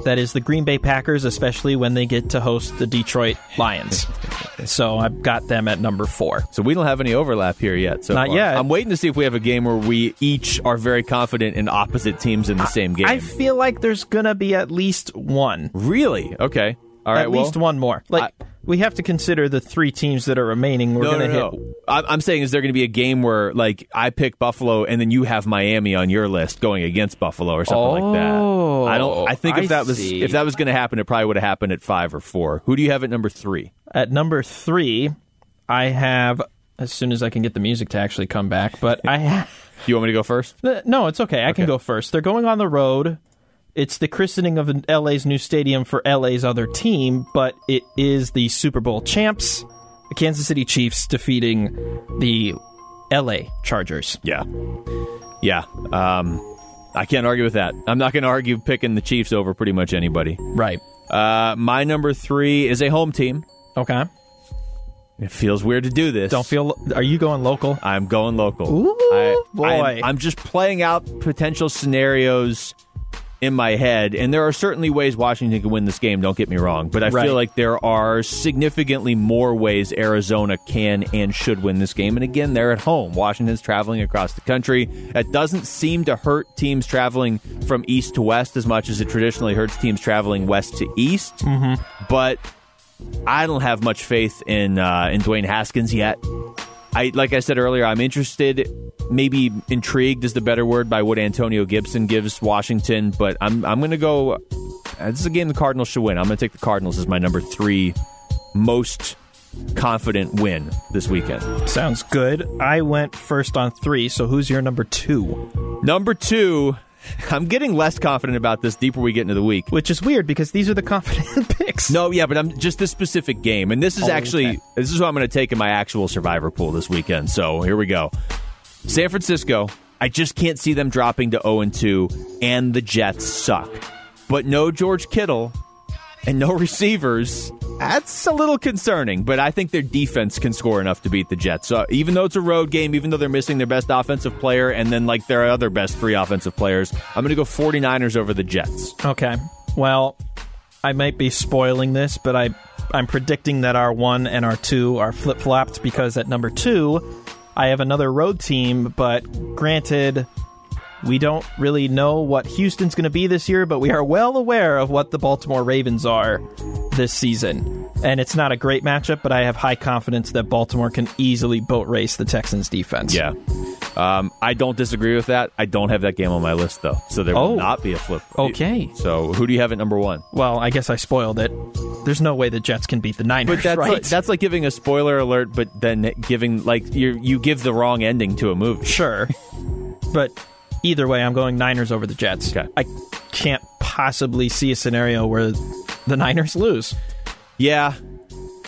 S3: that is the Green Bay Packers, especially when they get to host the Detroit Lions. *laughs* so I've got them at number four.
S2: So we don't have any overlap here yet. So
S3: Not
S2: far.
S3: yet.
S2: I'm waiting to see if we have a game where we each are very confident in opposite teams in the same game.
S3: I feel like there's going to be at least one.
S2: really? Okay. All right.
S3: at
S2: well,
S3: least one more. Like we have to consider the three teams that are remaining. We're
S2: No,
S3: going to
S2: no,
S3: hit.
S2: no. I'm I'm saying, is there going to be a game where, like, I pick Buffalo and then you have Miami on your list going against Buffalo or something like that?
S3: Oh,
S2: I don't. I think if
S3: I
S2: that was
S3: see.
S2: if that was going to happen, it probably would have happened at five or four. Who do you have at number three?
S3: At number three, I have. As soon as I can get the music to actually come back, but I *laughs* have.
S2: Do you want me to go first?
S3: No, it's okay. I can go first. They're going on the road. It's the christening of LA's new stadium for LA's other team, but it is the Super Bowl champs, the Kansas City Chiefs, defeating the LA Chargers.
S2: Yeah, yeah. Um, I can't argue with that. I'm not going to argue picking the Chiefs over pretty much anybody.
S3: Right.
S2: Uh, my number three is a home team.
S3: Okay.
S2: It feels weird to do this.
S3: Don't feel. Are you going local?
S2: I'm going local.
S3: Ooh,
S2: I,
S3: boy.
S2: I'm, I'm just playing out potential scenarios in my head, and there are certainly ways Washington can win this game. Don't get me wrong, but I
S3: Right.
S2: feel like there are significantly more ways Arizona can and should win this game. And again, they're at home. Washington's traveling across the country. That doesn't seem to hurt teams traveling from east to west as much as it traditionally hurts teams traveling west to east. Mm-hmm. But I don't have much faith in uh, in Dwayne Haskins yet. I like I said earlier, I'm interested, maybe intrigued is the better word by what Antonio Gibson gives Washington, but I'm I'm going to go. uh, This is a game the Cardinals should win. I'm going to take the Cardinals as my number three most confident win this weekend.
S3: Sounds good. I went first on three, so who's your number two?
S2: Number two, *laughs* I'm getting less confident about this deeper we get into the week.
S3: Which is weird because these are the *laughs* confident picks.
S2: No, yeah, but I'm just this specific game, and this is
S3: Oh,
S2: actually
S3: okay.
S2: this is what I'm going to take in my actual survivor pool this weekend. So here we go. San Francisco. I just can't see them dropping to 0 2, and the Jets suck. But no George Kittle and no *laughs* receivers. That's a little concerning, but I think their defense can score enough to beat the Jets. So even though it's a road game, even though they're missing their best offensive player and then like their other best three offensive players, I'm going to go 49ers over the Jets.
S3: Okay. Well, I might be spoiling this, but I I'm predicting that our one and our two are flip flopped because at number two, I have another road team. But granted, we don't really know what Houston's going to be this year, but we are well aware of what the Baltimore Ravens are this season. And it's not a great matchup, but I have high confidence that Baltimore can easily boat race the Texans defense.
S2: Yeah. Um, I don't disagree with that. I don't have that game on my list though, so there
S3: Oh.
S2: will not be a flip.
S3: Okay.
S2: So who do you have at number one?
S3: Well, I guess I spoiled it. There's no way the Jets can beat the Niners,
S2: But that's
S3: right?
S2: like, that's like giving a spoiler alert, but then giving like you you give the wrong ending to a movie.
S3: Sure. *laughs* but either way, I'm going Niners over the Jets.
S2: Okay.
S3: I can't possibly see a scenario where the Niners lose.
S2: Yeah.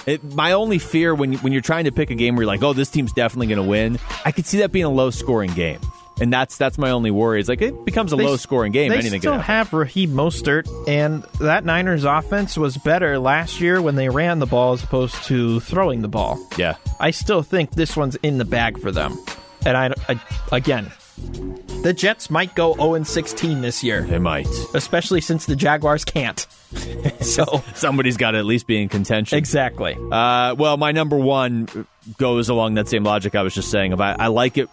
S2: It, my only fear when when you're trying to pick a game where you're like, oh, this team's definitely going to win, I could see that being a low scoring game, and that's that's my only worry. It's like it becomes a
S3: They-
S2: low scoring game.
S3: They
S2: Anything
S3: still have Raheem Mostert, and that Niners offense was better last year when they ran the ball as opposed to throwing the ball.
S2: Yeah.
S3: I still think this one's in the bag for them. And I, I again, the Jets might go 0 16 this year,
S2: They might.
S3: especially since the Jaguars can't. *laughs* so
S2: Somebody's got to at least be in contention.
S3: exactly.
S2: Uh, well, my number one goes along that same logic I was just saying. If I, I like it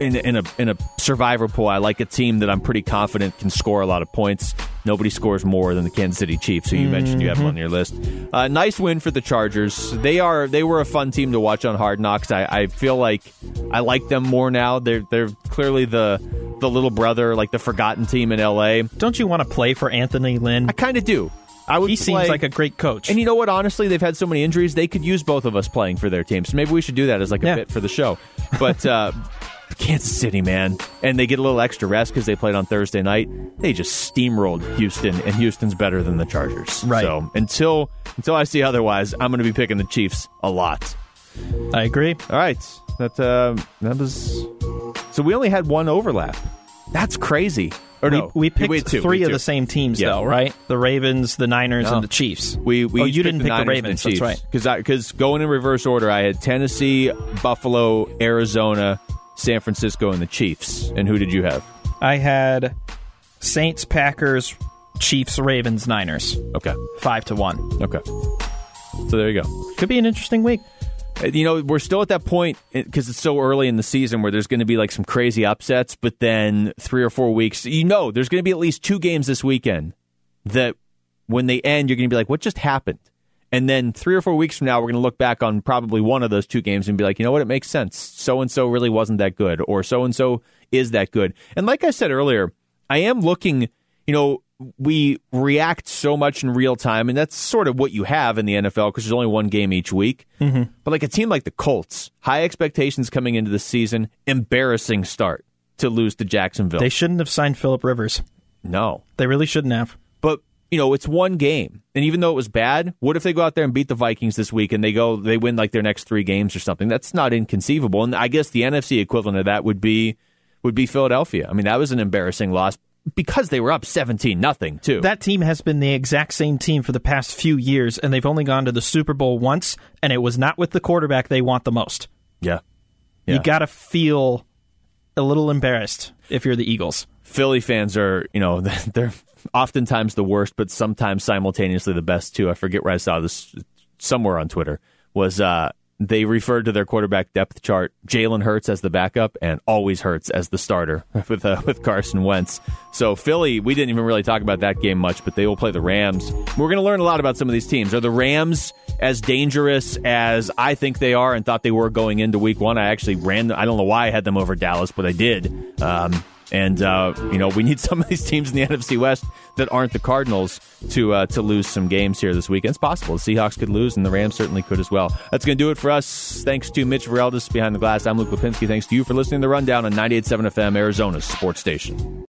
S2: in, in a in a survivor pool, I like a team that I'm pretty confident can score a lot of points. Nobody scores more than the Kansas City Chiefs, who you mentioned you have on your list. Uh, nice win for the Chargers. They are they were a fun team to watch on Hard Knocks. I, I feel like I like them more now. They're they're clearly the the little brother, like the forgotten team in LA.
S3: Don't you want to play for Anthony Lynn?
S2: I kind of do. I would
S3: He seems like a great coach.
S2: and you know what? Honestly, they've had so many injuries. They could use both of us playing for their team. So maybe we should do that as like a
S3: Yeah.
S2: bit for the show. But uh, Kansas City, man, and they get a little extra rest because they played on Thursday night. They just steamrolled Houston, and Houston's better than the Chargers.
S3: Right.
S2: So until until I see otherwise, I'm going to be picking the Chiefs a lot.
S3: I agree.
S2: All right, that uh, that was. So we only had one overlap. That's crazy. Or no,
S3: we, we picked
S2: wait two,
S3: three of the same teams,
S2: Yeah.
S3: though, right? The Ravens, the Niners,
S2: No.
S3: and the Chiefs.
S2: We we
S3: oh, you didn't pick the
S2: Niners and
S3: Ravens. That's
S2: Chiefs.
S3: right.
S2: Because because going in reverse order, I had Tennessee, Buffalo, Arizona, San Francisco, and the Chiefs. And who did you have?
S3: I had Saints, Packers, Chiefs, Ravens, Niners,
S2: Okay,
S3: five to one.
S2: okay. So there you go.
S3: Could be an interesting week.
S2: Uh, You know, we're still at that point because it's so early in the season where there's going to be like some crazy upsets, but then three or four weeks, you know, there's going to be at least two games this weekend that when they end, you're going to be like, what just happened? And then three or four weeks from now, we're going to look back on probably one of those two games and be like, you know what? It makes sense. So and so really wasn't that good, or so and so is that good. And like I said earlier, I am looking, you know, we react so much in real time, and that's sort of what you have in the NFL because there's only one game each week. Mm-hmm. But like a team like the Colts, high expectations coming into the season, embarrassing start to lose to Jacksonville.
S3: They shouldn't have signed Philip Rivers.
S2: no,
S3: They really shouldn't have.
S2: but you know it's one game, and even though it was bad, what if they go out there and beat the Vikings this week and they go they win like their next three games or something? That's not inconceivable. And I guess the NFC equivalent of that would be would be Philadelphia. I mean, that was an embarrassing loss because they were up seventeen nothing too.
S3: That team has been the exact same team for the past few years, and they've only gone to the Super Bowl once, and it was not with the quarterback they want the most.
S2: yeah, yeah.
S3: You got to feel a little embarrassed if you're the Eagles.
S2: Philly fans are, you know, *laughs* they're oftentimes the worst, but sometimes simultaneously the best too. I forget where I saw this somewhere on Twitter. Was uh, they referred to their quarterback depth chart Jalen Hurts as the backup and always Hurts as the starter *laughs* with uh, with Carson Wentz. So Philly, we didn't even really talk about that game much, but they will play the Rams. We're going to learn a lot about some of these teams. Are the Rams as dangerous as I think they are and thought they were going into Week One? I actually ran. I don't know why I had them over Dallas, but I did. Um, and uh, you know, we need *laughs* some of these teams in the NFC West that aren't the Cardinals to uh, to lose some games here this weekend. It's possible. The Seahawks could lose, and the Rams certainly could as well. That's going to do it for us. Thanks to Mitch Vareldis behind the glass. I'm Luke Lapinski. Thanks to you for listening to the Rundown on 98.7 FM, Arizona's sports station.